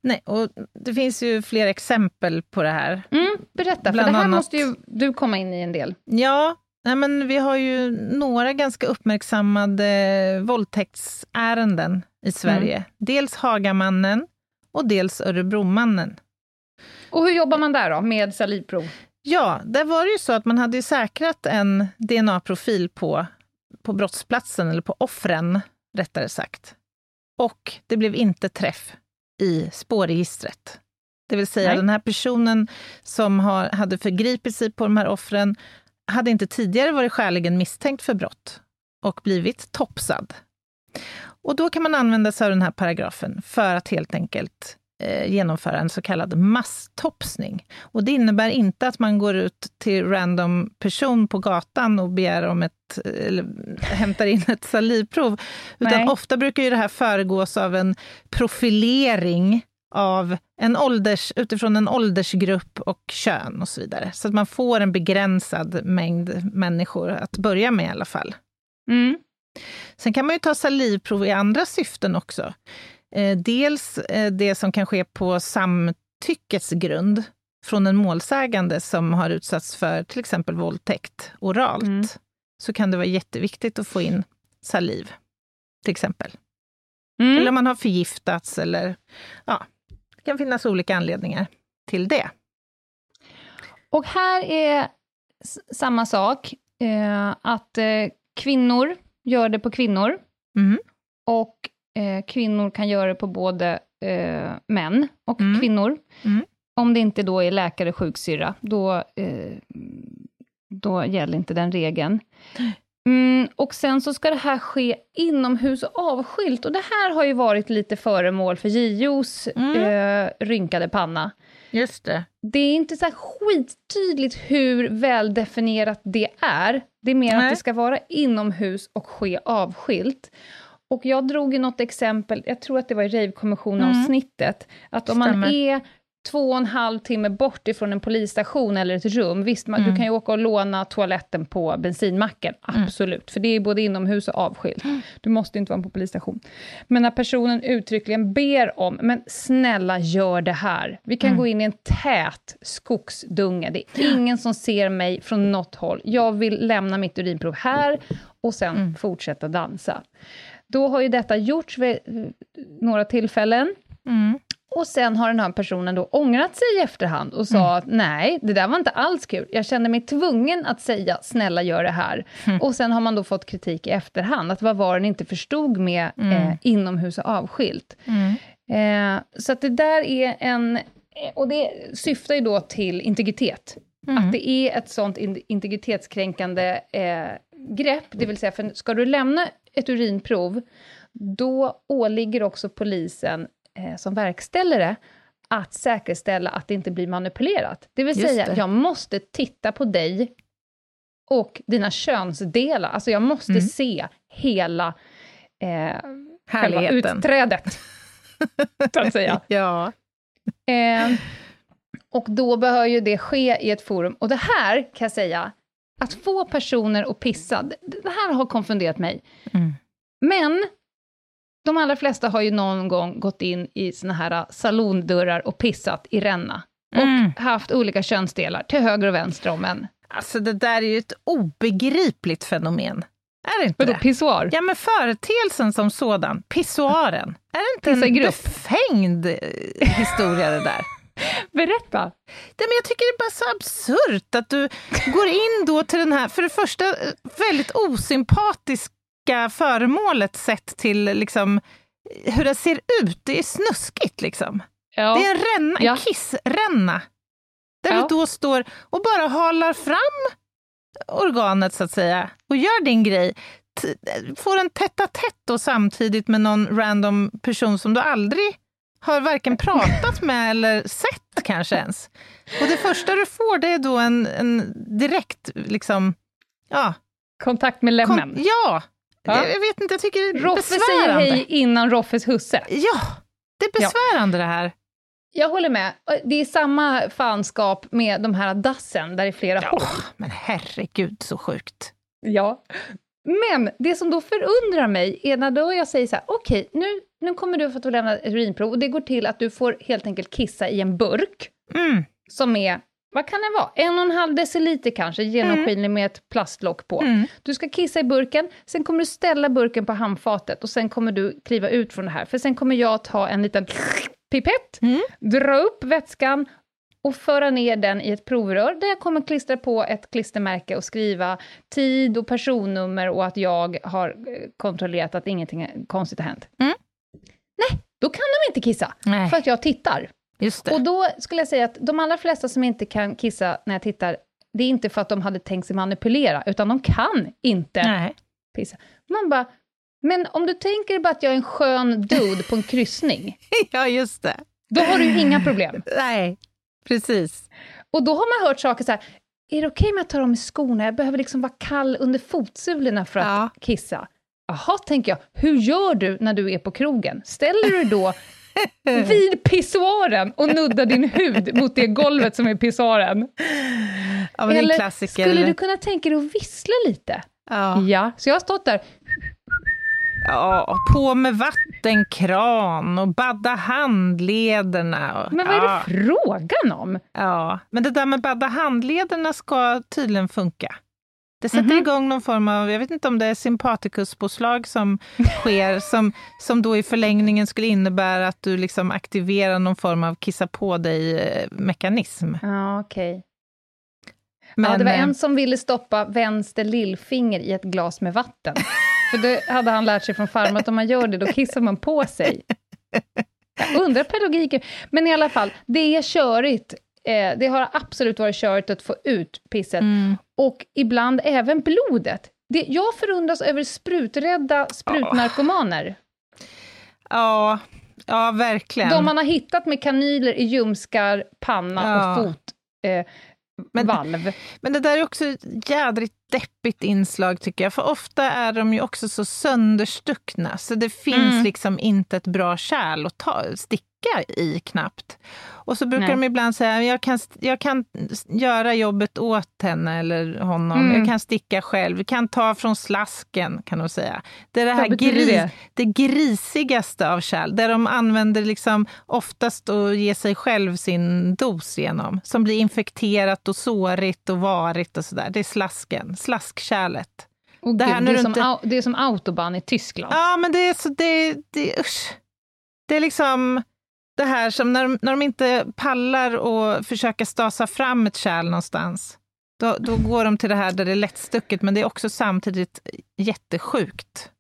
S2: Nej, och det finns ju fler exempel på det här.
S3: Mm, berätta, Bland för det här annat... måste ju du komma in i en del.
S2: Ja, nej men vi har ju några ganska uppmärksammade våldtäktsärenden i Sverige. Mm. Dels Hagamannen och dels Örebromannen.
S3: Och hur jobbar man där då, med salivprov?
S2: Ja, där var det ju så att man hade säkrat en DNA-profil på, på brottsplatsen, eller på offren, rättare sagt. Och det blev inte träff i spårregistret. Det vill säga, Nej. den här personen som har, hade förgripit sig på de här offren hade inte tidigare varit skäligen misstänkt för brott och blivit topsad. Och då kan man använda sig av den här paragrafen för att helt enkelt genomföra en så kallad masstopsning. Och det innebär inte att man går ut till random person på gatan och begär om ett, eller hämtar in ett salivprov, utan Nej. ofta brukar ju det här föregås av en profilering av en ålders, utifrån en åldersgrupp och kön och så vidare. Så att man får en begränsad mängd människor att börja med i alla fall.
S3: Mm.
S2: Sen kan man ju ta salivprov i andra syften också. Eh, dels eh, det som kan ske på samtyckets grund från en målsägande som har utsatts för till exempel våldtäkt oralt. Mm. Så kan det vara jätteviktigt att få in saliv, till exempel. Mm. Eller om man har förgiftats eller ja, det kan finnas olika anledningar till det.
S3: Och här är samma sak, eh, att eh, kvinnor gör det på kvinnor.
S2: Mm.
S3: Och eh, kvinnor kan göra det på både eh, män och mm. kvinnor.
S2: Mm.
S3: Om det inte då är läkare sjuksyrra, då, eh, då gäller inte den regeln. Mm, och sen så ska det här ske inomhus och avskilt. Och det här har ju varit lite föremål för JOs mm. eh, rynkade panna.
S2: Just det.
S3: Det är inte så här skittydligt hur väldefinierat det är. Det är mer Nej. att det ska vara inomhus och ske avskilt. Och jag drog ju något exempel, jag tror att det var i Rave-kommissionavsnittet, mm. att om Stämmer. man är två och en halv timme bort ifrån en polisstation eller ett rum, visst, man, mm. du kan ju åka och låna toaletten på bensinmacken, mm. absolut, mm. för det är både inomhus och avskilt. Mm. Du måste inte vara på polisstation. Men när personen uttryckligen ber om, men snälla gör det här. Vi kan mm. gå in i en tät skogsdunge, det är ingen som ser mig från något håll. Jag vill lämna mitt urinprov här och sen mm. fortsätta dansa. Då har ju detta gjorts vid några tillfällen.
S2: Mm.
S3: Och sen har den här personen då ångrat sig i efterhand och sa mm. att nej, det där var inte alls kul. Jag kände mig tvungen att säga snälla gör det här. Mm. Och sen har man då fått kritik i efterhand, att vad var den inte förstod med mm. eh, inomhus och avskilt.
S2: Mm.
S3: Eh, så att det där är en... Och det syftar ju då till integritet. Mm. Att det är ett sånt integritetskränkande eh, grepp, det vill säga, för ska du lämna ett urinprov, då åligger också polisen eh, som verkställer det att säkerställa att det inte blir manipulerat. Det vill Just säga, det. jag måste titta på dig och dina könsdelar. Alltså jag måste mm. se hela eh, själva utträdet, så att säga.
S2: ja.
S3: Eh, och då behöver ju det ske i ett forum. Och det här kan jag säga, att få personer att pissa, det här har konfunderat mig.
S2: Mm.
S3: Men de allra flesta har ju någon gång gått in i såna här äh, salondörrar och pissat i ränna. Och mm. haft olika könsdelar till höger och vänster om en.
S2: Alltså det där är ju ett obegripligt fenomen. Är det inte
S3: Vadå,
S2: det?
S3: pissoar?
S2: Ja, men företeelsen som sådan, pissoaren. Är det inte en befängd eh, historia det där?
S3: Berätta!
S2: Nej, men jag tycker det är bara så absurt att du går in då till den här, för det första, väldigt osympatisk unika föremålet sett till liksom, hur det ser ut. Det är snuskigt liksom. Ja. Det är en ränna, ja. kissränna. Där ja. du då står och bara halar fram organet så att säga och gör din grej. T får en tätt tätt och samtidigt med någon random person som du aldrig har varken pratat med eller sett kanske ens. Och det första du får det är då en, en direkt liksom, ja.
S3: Kontakt med lämmen? Kon
S2: ja, Ja. Jag vet inte, jag tycker det är
S3: Roffe besvärande. säger hej innan Roffes husse.
S2: Ja, det är besvärande ja. det här.
S3: Jag håller med. Det är samma fanskap med de här dassen, där det är flera
S2: ja. Men herregud, så sjukt.
S3: Ja. Men det som då förundrar mig är när då jag säger så här, okej, okay, nu, nu kommer du få att lämna ett urinprov och det går till att du får helt enkelt kissa i en burk,
S2: mm.
S3: som är, vad kan det vara, en och en halv deciliter kanske, genomskinlig mm. med ett plastlock på. Mm. Du ska kissa i burken, sen kommer du ställa burken på handfatet och sen kommer du kliva ut från det här, för sen kommer jag ta en liten pipett,
S2: mm.
S3: dra upp vätskan och föra ner den i ett provrör där jag kommer klistra på ett klistermärke och skriva tid och personnummer och att jag har eh, kontrollerat att ingenting konstigt har hänt.
S2: Mm.
S3: Nej, då kan de inte kissa,
S2: Nej.
S3: för att jag tittar. Och då skulle jag säga att de allra flesta som inte kan kissa när jag tittar, det är inte för att de hade tänkt sig manipulera, utan de kan inte
S2: Nej.
S3: pissa. Man bara, men om du tänker bara att jag är en skön dude på en kryssning,
S2: ja, just det.
S3: då har du inga problem.
S2: Nej, precis.
S3: Och då har man hört saker så här, är det okej okay med att ta av mig skorna? Jag behöver liksom vara kall under fotsulorna för att
S2: ja.
S3: kissa. Jaha, tänker jag, hur gör du när du är på krogen? Ställer du då vid pissoaren och nuddar din hud mot det golvet som är pissoaren?
S2: Ja,
S3: eller skulle du kunna tänka dig att vissla lite?
S2: Ja.
S3: ja. Så jag har stått där
S2: Ja, på med vattenkran och badda handlederna. Och,
S3: men vad är
S2: ja.
S3: det frågan om?
S2: Ja, men det där med badda handlederna ska tydligen funka. Det sätter
S3: Mhm.
S2: igång någon form av, jag vet inte om det är sympatikuspåslag som sker, som, som då i förlängningen skulle innebära att du liksom aktiverar någon form av kissa på dig-mekanism.
S3: Ja, okej.
S2: Men,
S3: ja, det var
S2: eh,
S3: en som ville stoppa vänster lillfinger i ett glas med vatten. För det hade han lärt sig från farmor, att om man gör det, då kissar man på sig. Jag undrar pedagogiken. Men i alla fall, det är körigt. Eh, det har absolut varit körigt att få ut pisset.
S2: Mm.
S3: Och ibland även blodet. Det, jag förundras över spruträdda sprutnarkomaner.
S2: Ja, ja verkligen.
S3: De man har hittat med kanyler i ljumskar, panna
S2: Ja.
S3: och fot. Eh,
S2: Men-. Men det där är också jädrigt deppigt inslag tycker jag, för ofta är de ju också så sönderstuckna, så det finns
S3: Mm.
S2: liksom inte ett bra kärl att ta, sticka i knappt. Och så brukar
S3: Nej.
S2: de ibland säga, jag kan, jag kan göra jobbet åt henne eller honom,
S3: Mm.
S2: jag kan sticka själv, vi kan ta från slasken, kan de säga. Det är det här
S3: Vad
S2: gris,
S3: det?
S2: det grisigaste av kärl, där de använder liksom oftast att ge sig själv sin dos genom, som blir infekterat och sårigt och varigt och sådär. Det är slasken, slaskkärlet.
S3: Och
S2: Det här
S3: det, är som,
S2: inte-
S3: au- det är som autobahn i Tyskland.
S2: Ja, men det är så, det, det, usch. Det är liksom det här som när de, när de inte pallar och försöka stasa fram ett kärl någonstans, då, då går de till det här där det är lättstucket, men det är också samtidigt jättesjukt.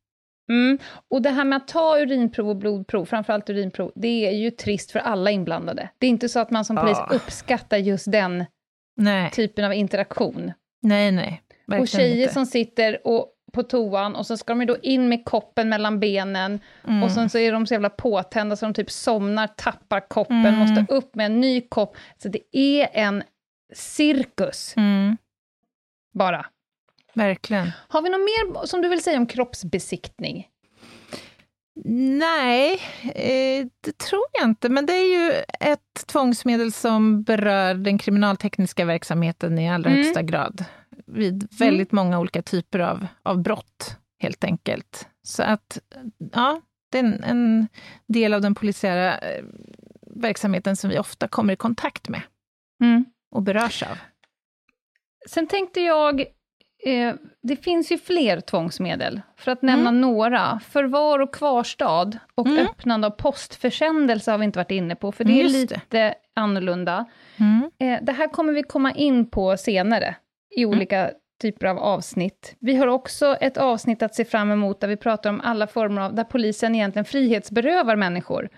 S3: Mm. Och det här med att ta urinprov och blodprov, framförallt urinprov, det är ju trist för alla inblandade. Det är inte så att man som polis
S2: Ja.
S3: uppskattar just den
S2: Nej,
S3: typen av interaktion.
S2: nej, nej. Verkligen
S3: och tjejer
S2: inte.
S3: som sitter och, på toan och så ska de ju då in med koppen mellan benen
S2: Mm.
S3: och sen så är de så jävla påtända så de typ somnar, tappar koppen,
S2: Mm.
S3: måste upp med en ny kopp. Så det är en cirkus,
S2: Mm,
S3: bara.
S2: verkligen.
S3: Har vi något mer som du vill säga om kroppsbesiktning?
S2: Nej, eh, det tror jag inte. Men det är ju ett tvångsmedel som berör den kriminaltekniska verksamheten i allra
S3: Mm.
S2: högsta grad. Vid väldigt många olika typer av, av brott, helt enkelt. Så att, ja, det är en, en del av den polisiära eh, verksamheten som vi ofta kommer i kontakt med och berörs av.
S3: Sen tänkte jag, eh, det finns ju fler tvångsmedel. För att nämna några, förvar och kvarstad och
S2: Mm.
S3: öppnande av postförsändelse har vi inte varit inne på, för det är
S2: Just det.
S3: lite annorlunda.
S2: Mm.
S3: Eh, det här kommer vi komma in på senare, i olika typer av avsnitt. Vi har också ett avsnitt att se fram emot, där vi pratar om alla former av, där polisen egentligen frihetsberövar människor.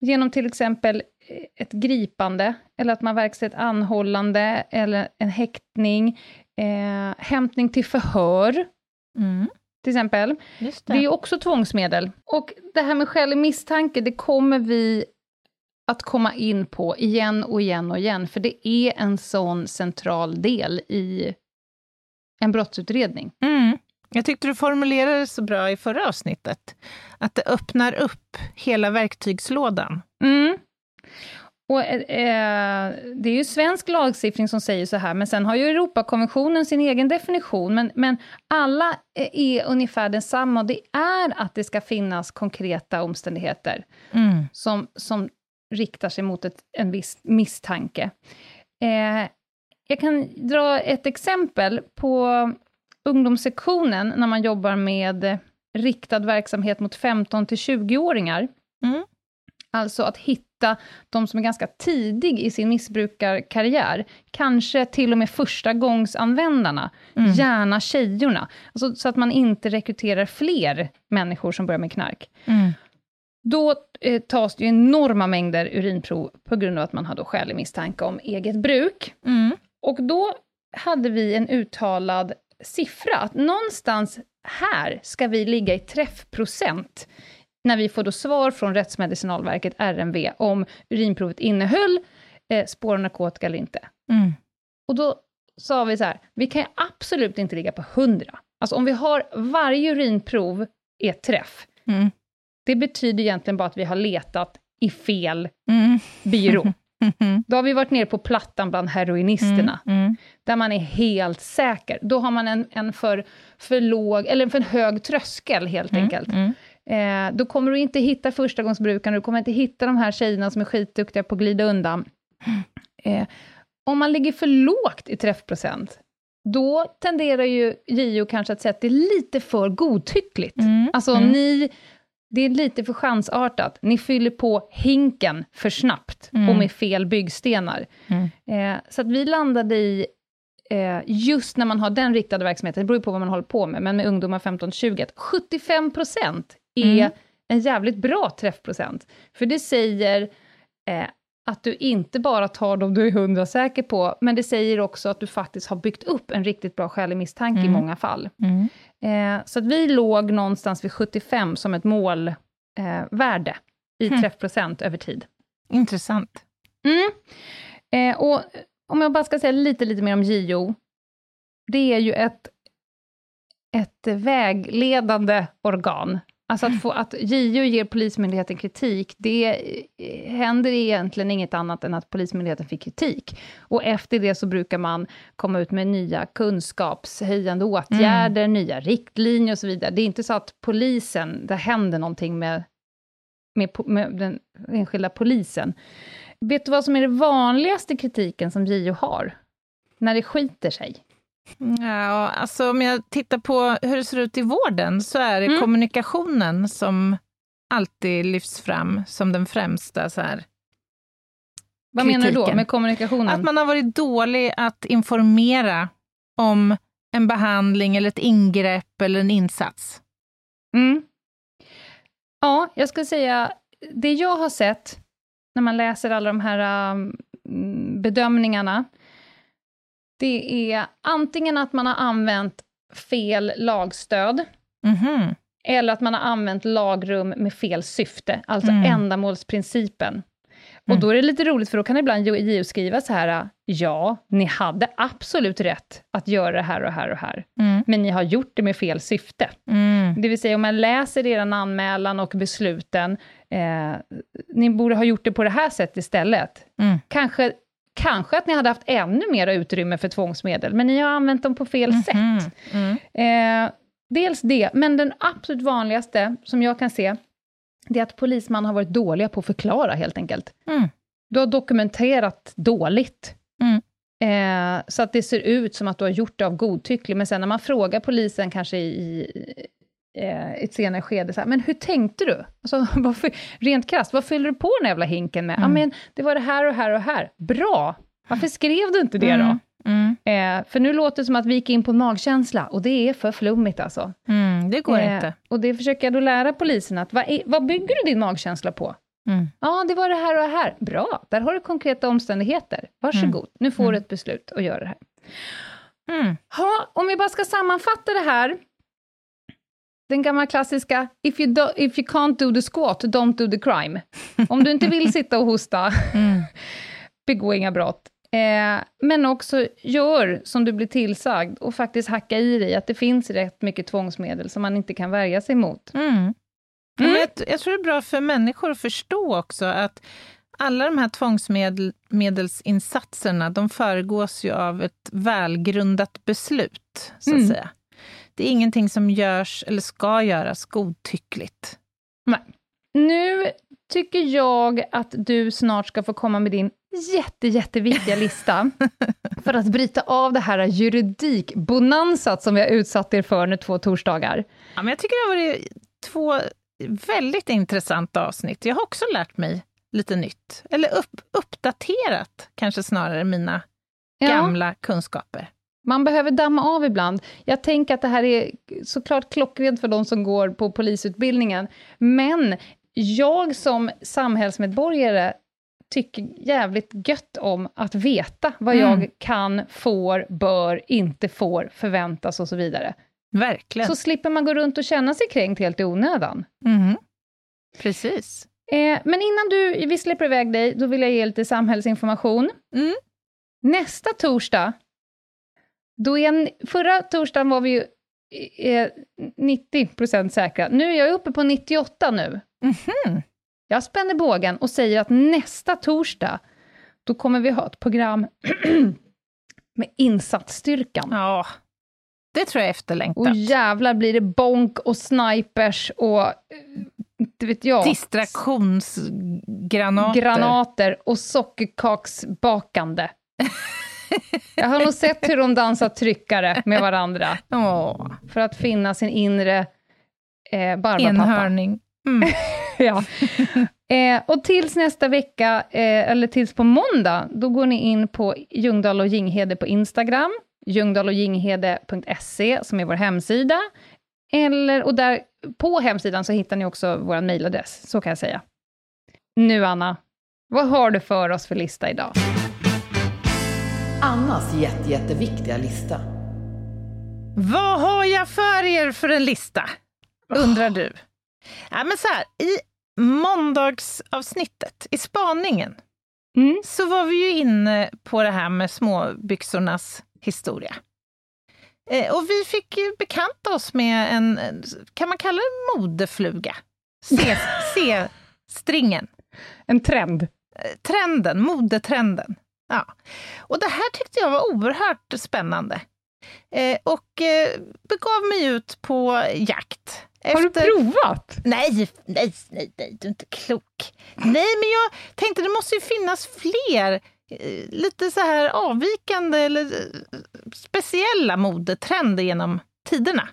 S3: Genom till exempel eh, ett gripande, eller att man verkställer ett anhållande, eller en häktning, eh, hämtning till förhör,
S2: Mm.
S3: till exempel.
S2: Just
S3: Det är också tvångsmedel. Och det här med skälig misstanke, det kommer vi att komma in på igen och igen och igen, för det är en sån central del i en brottsutredning.
S2: Mm. Jag tyckte du formulerade det så bra i förra avsnittet. Att det öppnar upp hela verktygslådan.
S3: Mm. Och, eh, det är ju svensk lagstiftning som säger så här, men sen har ju Europakonventionen sin egen definition, men, men alla är ungefär densamma, och det är att det ska finnas konkreta omständigheter mm. som, som riktar sig mot ett, en viss misstanke. Eh, jag kan dra ett exempel på ungdomssektionen, när man jobbar med riktad verksamhet mot 15 till 20-åringar. Mm. Alltså att hitta de som är ganska tidig i sin missbrukarkarriär, kanske till och med första gångsanvändarna, mm. gärna tjejorna, alltså, så att man inte rekryterar fler människor som börjar med knark. Mm. Då eh, tas det enorma mängder urinprov på grund av att man har då skälig misstanke om eget bruk. Mm. Och då hade vi en uttalad siffra, att någonstans här ska vi ligga i träffprocent när vi får då svar från Rättsmedicinalverket, RMV, om urinprovet innehöll eh, spår av narkotika eller inte. Mm. Och då sa vi så här, vi kan absolut inte ligga på 100. Alltså om vi har varje urinprov är träff, mm. Det betyder egentligen bara att vi har letat i fel mm. byrå. Mm. Då har vi varit nere på plattan bland heroinisterna, mm. Mm. där man är helt säker. Då har man en, en för, för låg, eller för hög tröskel helt mm. enkelt. Mm. Eh, då kommer du inte hitta förstagångsbrukarna, du kommer inte hitta de här tjejerna som är skitduktiga på att glida undan. Eh, om man ligger för lågt i träffprocent, då tenderar ju JO kanske att säga att det är lite för godtyckligt. Mm. Alltså, mm. ni det är lite för chansartat. Ni fyller på hinken för snabbt mm. och med fel byggstenar. Mm. Eh, så att vi landade i, eh, just när man har den riktade verksamheten, det beror ju på vad man håller på med, men med ungdomar 15-20, 75 procent är mm. en jävligt bra träffprocent. För det säger eh, att du inte bara tar dem du är hundra säker på, men det säger också att du faktiskt har byggt upp en riktigt bra skälig misstanke mm. i många fall. Eh, så att vi låg någonstans vid 75 som ett målvärde eh, i mm. träffprocent över tid.
S2: Intressant.
S3: Mm. Eh, och om jag bara ska säga lite, lite mer om JO, det är ju ett, ett vägledande organ Alltså att, få, att JO ger Polismyndigheten kritik, det eh, händer egentligen inget annat än att Polismyndigheten fick kritik. Och efter det så brukar man komma ut med nya kunskapshöjande åtgärder, mm. nya riktlinjer och så vidare. Det är inte så att polisen, det händer någonting med, med, med den enskilda polisen. Vet du vad som är den vanligaste kritiken som JO har? När det skiter sig?
S2: Ja, alltså om jag tittar på hur det ser ut i vården så är det mm. kommunikationen som alltid lyfts fram som den främsta så här,
S3: Vad kritiken. menar du då med kommunikationen?
S2: Att man har varit dålig att informera om en behandling eller ett ingrepp eller en insats.
S3: Mm. Ja, jag skulle säga, det jag har sett när man läser alla de här um, bedömningarna, det är antingen att man har använt fel lagstöd, mm eller att man har använt lagrum med fel syfte, alltså mm. ändamålsprincipen. Och mm. då är det lite roligt, för då kan ibland JO skriva så här, ja, ni hade absolut rätt att göra det här och här och här, mm. men ni har gjort det med fel syfte. Mm. Det vill säga, om man läser er anmälan och besluten, eh, ni borde ha gjort det på det här sättet istället. Mm. Kanske Kanske att ni hade haft ännu mer utrymme för tvångsmedel, men ni har använt dem på fel mm -hmm. sätt. Mm. Eh, dels det, men den absolut vanligaste, som jag kan se, det är att polisman har varit dåliga på att förklara, helt enkelt. Mm. Du har dokumenterat dåligt. Mm. Eh, så att det ser ut som att du har gjort det av godtyckligt, men sen när man frågar polisen, kanske i, eh, ett senare skede, så här, men hur tänkte du? Alltså, varför, rent krasst, vad fyller du på den jävla hinken med? Mm. Ja, men det var det här och här och här. Bra! Varför skrev du inte det då? Mm. mm. Eh, för nu låter det som att vi gick in på magkänsla, och det är för flummigt alltså.
S2: Mm, det går eh, inte.
S3: Och det försöker jag då lära polisen, att vad, är, vad bygger du din magkänsla på? Mm. Ja, det var det här och det här. Bra, där har du konkreta omständigheter. Varsågod, mm. nu får du ett beslut att göra det här. Mm. Ha, om vi bara ska sammanfatta det här, den gamla klassiska, if you, do, if you can't do the squat, don't do the crime. Om du inte vill sitta och hosta, mm. begå inga brott. Eh, men också gör som du blir tillsagd och faktiskt hacka i dig att det finns rätt mycket tvångsmedel som man inte kan värja sig mot. Mm.
S2: Mm. Jag, jag, tror det är bra för människor att förstå också att alla de här tvångsmedelsinsatserna, de föregås ju av ett välgrundat beslut, så att mm. säga. Det är ingenting som görs eller ska göras godtyckligt.
S3: Nej. Nu tycker jag att du snart ska få komma med din jätte, jätteviktiga lista för att bryta av det här juridikbonansat som vi har utsatt er för nu två torsdagar.
S2: Ja, men jag tycker det har varit två väldigt intressanta avsnitt. Jag har också lärt mig lite nytt. Eller upp, uppdaterat, kanske snarare, mina ja. gamla kunskaper.
S3: Man behöver damma av ibland. Jag tänker att det här är såklart klockrent för de som går på polisutbildningen, men jag som samhällsmedborgare tycker jävligt gött om att veta vad mm. jag kan, får, bör, inte får, förväntas och så vidare.
S2: Verkligen.
S3: Så slipper man gå runt och känna sig kränkt helt i onödan.
S2: Mm. Precis.
S3: Eh, men innan du, vi släpper iväg dig, då vill jag ge lite samhällsinformation. Mm. Nästa torsdag, då är förra torsdagen var vi ju eh, 90% säkra. Nu är jag uppe på 98 nu.
S2: Mm-hmm.
S3: Jag spänner bågen och säger att nästa torsdag, då kommer vi ha ett program med insatsstyrkan.
S2: Ja, det tror jag är efterlängtat.
S3: Och jävlar blir det bonk och snipers och inte vet jag.
S2: Distraktionsgranater.
S3: Granater och sockerkaksbakande. Jag har nog sett hur de dansar tryckare med varandra.
S2: Åh.
S3: För att finna sin inre eh, barbapappa.
S2: Enhörning.
S3: Mm. ja. Eh, och tills nästa vecka, eh, eller tills på måndag, då går ni in på Ljungdahl och Ginghede på Instagram, ljungdahloginghede.se, som är vår hemsida. Eller, och där, på hemsidan så hittar ni också vår mejladress, så kan jag säga. Nu, Anna, vad har du för oss för lista idag?
S5: Annas jätte, jätteviktiga lista.
S2: Vad har jag för er för en lista? Undrar oh. du. Ja, men så här, I måndagsavsnittet, i spaningen, mm. så var vi ju inne på det här med småbyxornas historia. Eh, och vi fick ju bekanta oss med en, kan man kalla det modefluga? C-stringen.
S3: en trend.
S2: Eh, trenden, modetrenden. Ja. Och det här tyckte jag var oerhört spännande. Eh, och eh, begav mig ut på jakt.
S3: Efter... Har du provat?
S2: Nej, nej, nej, nej, du är inte klok. Nej, men jag tänkte det måste ju finnas fler eh, lite så här avvikande eller eh, speciella modetrender genom tiderna.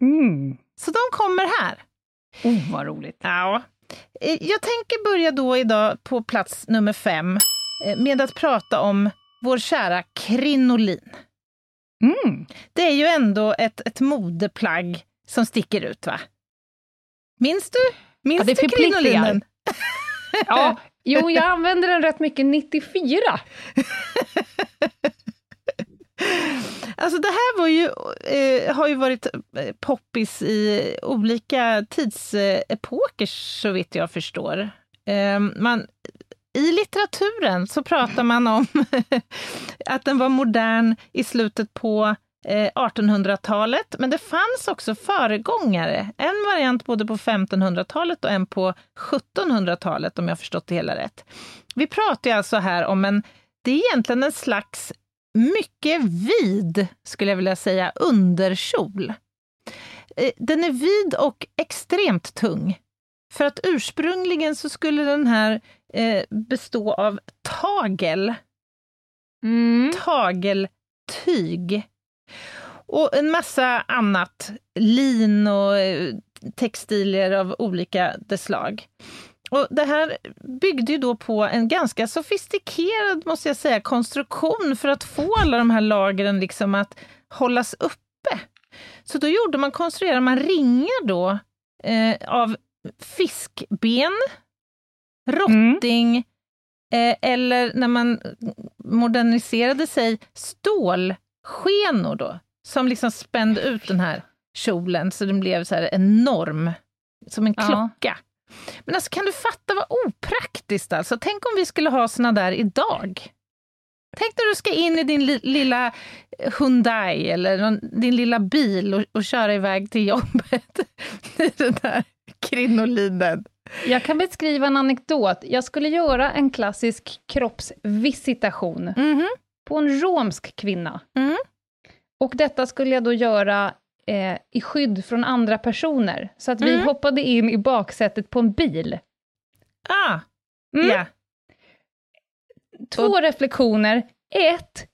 S3: Mm.
S2: Så de kommer här.
S3: Oh, vad roligt.
S2: Ja. Eh, jag tänker börja då idag på plats nummer fem med att prata om vår kära krinolin.
S3: Mm.
S2: Det är ju ändå ett, ett modeplagg som sticker ut, va? Minns du? Minns
S3: ja, det
S2: du krinolinen?
S3: ja, jo, jag använde den rätt mycket 94.
S2: Alltså det här var ju, eh, har ju varit eh, poppis i olika tidsepoker så vitt jag förstår. Eh, man, i litteraturen så pratar man om att den var modern i slutet på eh, 1800-talet, men det fanns också föregångare. En variant både på 1500-talet och en på 1700-talet, om jag förstått det hela rätt. Vi pratar alltså här om en, det är egentligen en slags mycket vid, skulle jag vilja säga, underkjol. Eh, den är vid och extremt tung. För att ursprungligen så skulle den här eh, bestå av tagel.
S3: Mm.
S2: Tageltyg. Och en massa annat, lin och eh, textilier av olika slag. Och det här byggde ju då på en ganska sofistikerad, måste jag säga, konstruktion för att få alla de här lagren liksom att hållas uppe. Så då gjorde man, konstruerade man ringar då eh, av fiskben, rotting, mm. eh, eller när man moderniserade sig, stålskenor då, som liksom spände ut den här kjolen så den blev så här enorm, som en klocka. Ja. Men alltså kan du fatta vad opraktiskt alltså? Tänk om vi skulle ha såna där idag. Tänk när du ska in i din li lilla Hyundai eller någon, din lilla bil och, och köra iväg till jobbet i den där krinolinen.
S3: Jag kan beskriva en anekdot. Jag skulle göra en klassisk kroppsvisitation
S2: Mhm.
S3: på en romsk kvinna.
S2: Mm.
S3: Och detta skulle jag då göra eh, i skydd från andra personer. Så att vi
S2: Mm.
S3: hoppade in i baksätet på en bil.
S2: Ah,
S3: Mm.
S2: ja.
S3: Två reflektioner. Ett,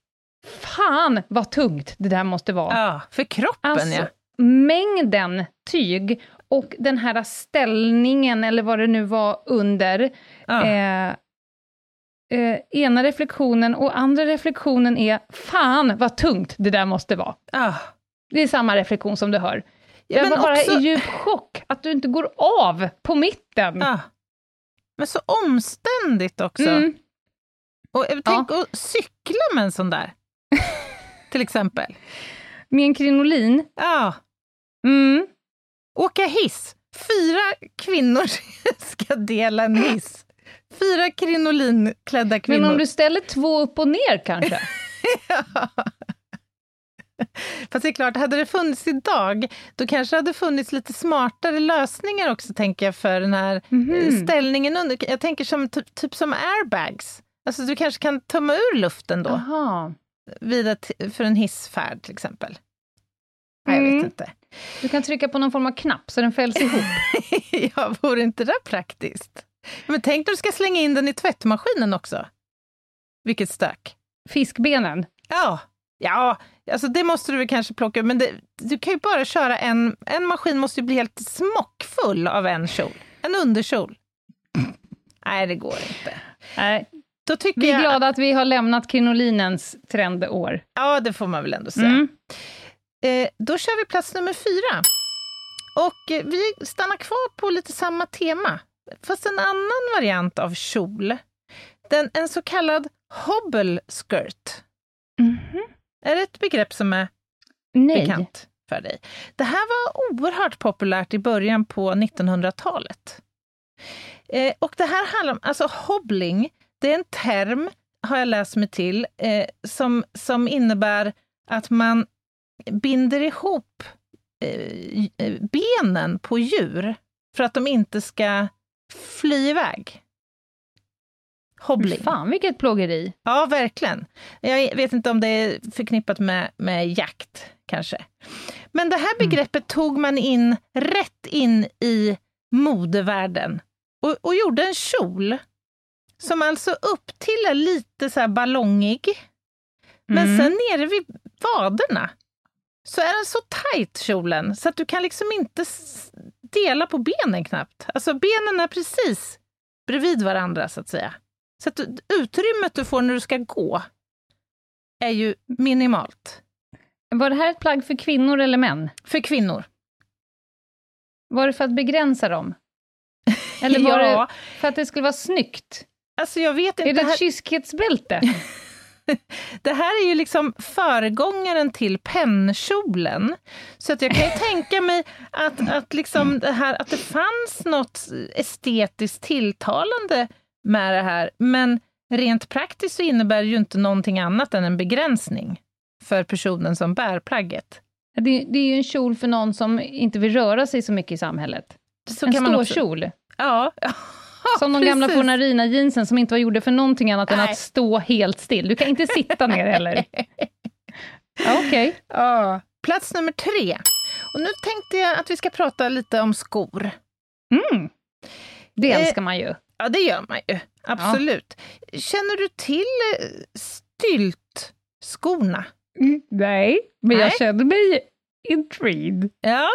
S3: fan vad tungt det där måste vara.
S2: ja, för kroppen
S3: Alltså,
S2: ja.
S3: mängden tyg och den här ställningen, eller vad det nu var, under.
S2: ja.
S3: Eh, eh, ena reflektionen och andra reflektionen är, fan vad tungt det där måste vara.
S2: ja.
S3: Det är samma reflektion som du hör.
S2: Ja,
S3: jag
S2: men
S3: var bara
S2: också-
S3: i djup chock att du inte går av på mitten.
S2: ja. Men så omständigt också.
S3: Mm.
S2: Och jag tänk att cykla med en sån där. Till exempel.
S3: Med en krinolin.
S2: Ja.
S3: Mm.
S2: Åka hiss. Fyra kvinnor ska dela en hiss. Fyra krinolinklädda kvinnor.
S3: Men om du ställer två upp och ner kanske?
S2: Fast det är klart, hade det funnits idag, då kanske det hade funnits lite smartare lösningar också, tänker jag, för den här
S3: Mhm.
S2: eh, ställningen under. Jag tänker som, typ, typ som airbags. Alltså du kanske kan tömma ur luften då,
S3: Aha.
S2: vid ett, för en hissfärd till exempel. Nej, Jag
S3: Mm.
S2: vet inte.
S3: Du kan trycka på någon form av knapp så den fälls ihop.
S2: ja, vore inte det praktiskt? Men tänk när du ska slänga in den i tvättmaskinen också. Vilket stök.
S3: Fiskbenen.
S2: Ja, ja alltså det måste du väl kanske plocka men det, du kan ju bara köra en, en maskin måste ju bli helt smockfull av en kjol. En underkjol. Nej, det går inte.
S3: Nej,
S2: Då tycker
S3: vi är
S2: jag...
S3: glada att vi har lämnat krinolinens trendår.
S2: Ja, det får man väl ändå säga.
S3: Mm.
S2: Eh, då kör vi plats nummer fyra. Och eh, vi stannar kvar på lite samma tema, fast en annan variant av kjol. Den, en så kallad hobble skirt.
S3: Mhm.
S2: Är det ett begrepp som är
S3: Nej.
S2: bekant för dig? Det här var oerhört populärt i början på 1900-talet. Eh, och det här handlar om, alltså hobbling, det är en term, har jag läst mig till, eh, som, som innebär att man binder ihop eh, eh, benen på djur för att de inte ska fly iväg. Hobbling.
S3: Fan vilket plågeri.
S2: Ja, verkligen. Jag vet inte om det är förknippat med, med jakt, kanske. Men det här begreppet tog man in rätt in i modevärlden och, och gjorde en kjol som alltså upp till är lite så här ballongig, men
S3: Mm.
S2: sen nere vid vaderna så är den så tajt kjolen så att du kan liksom inte dela på benen knappt. Alltså benen är precis bredvid varandra så att säga. Så att du- utrymmet du får när du ska gå är ju minimalt.
S3: Var det här ett plagg för kvinnor eller män?
S2: För kvinnor.
S3: Var det för att begränsa dem? Eller var
S2: Ja.
S3: det för att det skulle vara snyggt?
S2: Alltså jag vet inte.
S3: Är det
S2: det, här,
S3: ett kyskhetsbälte?
S2: det här är ju liksom föregångaren till pennkjolen. Så att jag kan ju tänka mig att, att, liksom det här, att det fanns något estetiskt tilltalande med det här. Men rent praktiskt så innebär det ju inte någonting annat än en begränsning för personen som bär plagget.
S3: Det, det är ju en kjol för någon som inte vill röra sig så mycket i samhället.
S2: Så
S3: en
S2: man också,
S3: ståkjol.
S2: Ja,
S3: Som de gamla fornarina jeansen som inte var gjorda för någonting annat än
S2: Nej.
S3: att stå helt still. Du kan inte sitta ner heller. Ja, Okej.
S2: Ja. Plats nummer tre. Och nu tänkte jag att vi ska prata lite om skor.
S3: Mm. Det
S2: Eh,
S3: älskar man ju.
S2: Ja, det gör man ju. Absolut. Känner du till eh, styltskorna?
S3: Nej, men
S2: Nej.
S3: jag känner mig intrigued.
S2: Ja,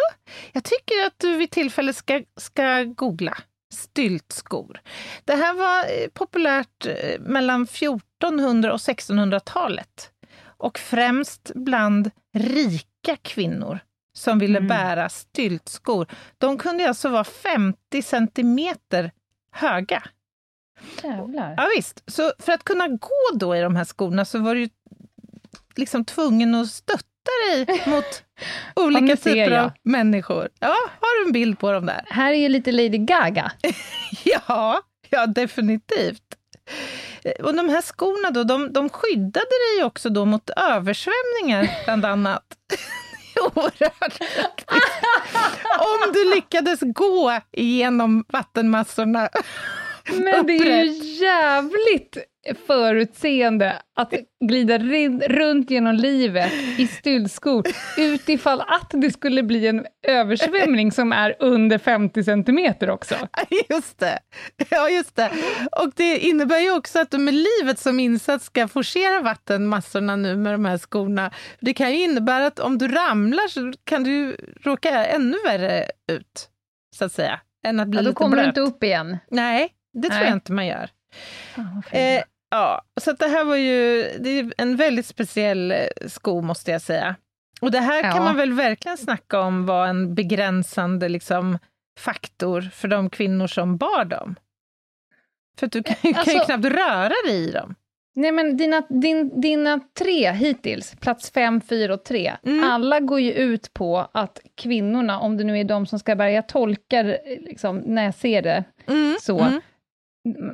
S2: jag tycker att du vid tillfälle ska, ska googla styltskor. Det här var eh, populärt eh, mellan 1400 och 1600-talet och främst bland rika kvinnor som ville
S3: Mm.
S2: bära styltskor. De kunde alltså vara 50 centimeter höga.
S3: Jävlar.
S2: Ja, visst. Så för att kunna gå då i de här skorna så var du liksom tvungen att stötta dig mot olika typer
S3: jag.
S2: av människor. Ja, har du en bild på dem där?
S3: Här är ju lite Lady Gaga.
S2: Ja, ja definitivt. Eh, Och de här skorna då, de, de skyddade dig också då mot översvämningar, bland annat. Oerhört. Om du lyckades gå igenom vattenmassorna
S3: Men det är ju jävligt förutseende att glida runt genom livet i styltskor utifall att det skulle bli en översvämning som är under 50 centimeter också.
S2: Just det. Ja, just det. Och det innebär ju också att du med livet som insats ska forcera vattenmassorna nu med de här skorna. Det kan ju innebära att om du ramlar så kan du råka ännu värre ut, så att säga. Än att bli
S3: ja, då kommer
S2: blöt.
S3: du inte upp igen.
S2: Nej, det tror
S3: Nej.
S2: jag inte man gör.
S3: Ah,
S2: Eh, ja, så det här var ju det är en väldigt speciell eh, sko, måste jag säga. Och det här
S3: Ja.
S2: kan man väl verkligen snacka om var en begränsande liksom, faktor för de kvinnor som bar dem. För du kan, ju- kan ju
S3: Alltså-
S2: knappt röra dig i dem.
S3: Nej, men dina, din, dina tre hittills, plats fem, fyra och tre,
S2: Mm.
S3: alla går ju ut på att kvinnorna, om det nu är de som ska bära, jag tolkar eh, liksom, när jag ser det
S2: Mm,
S3: så,
S2: mm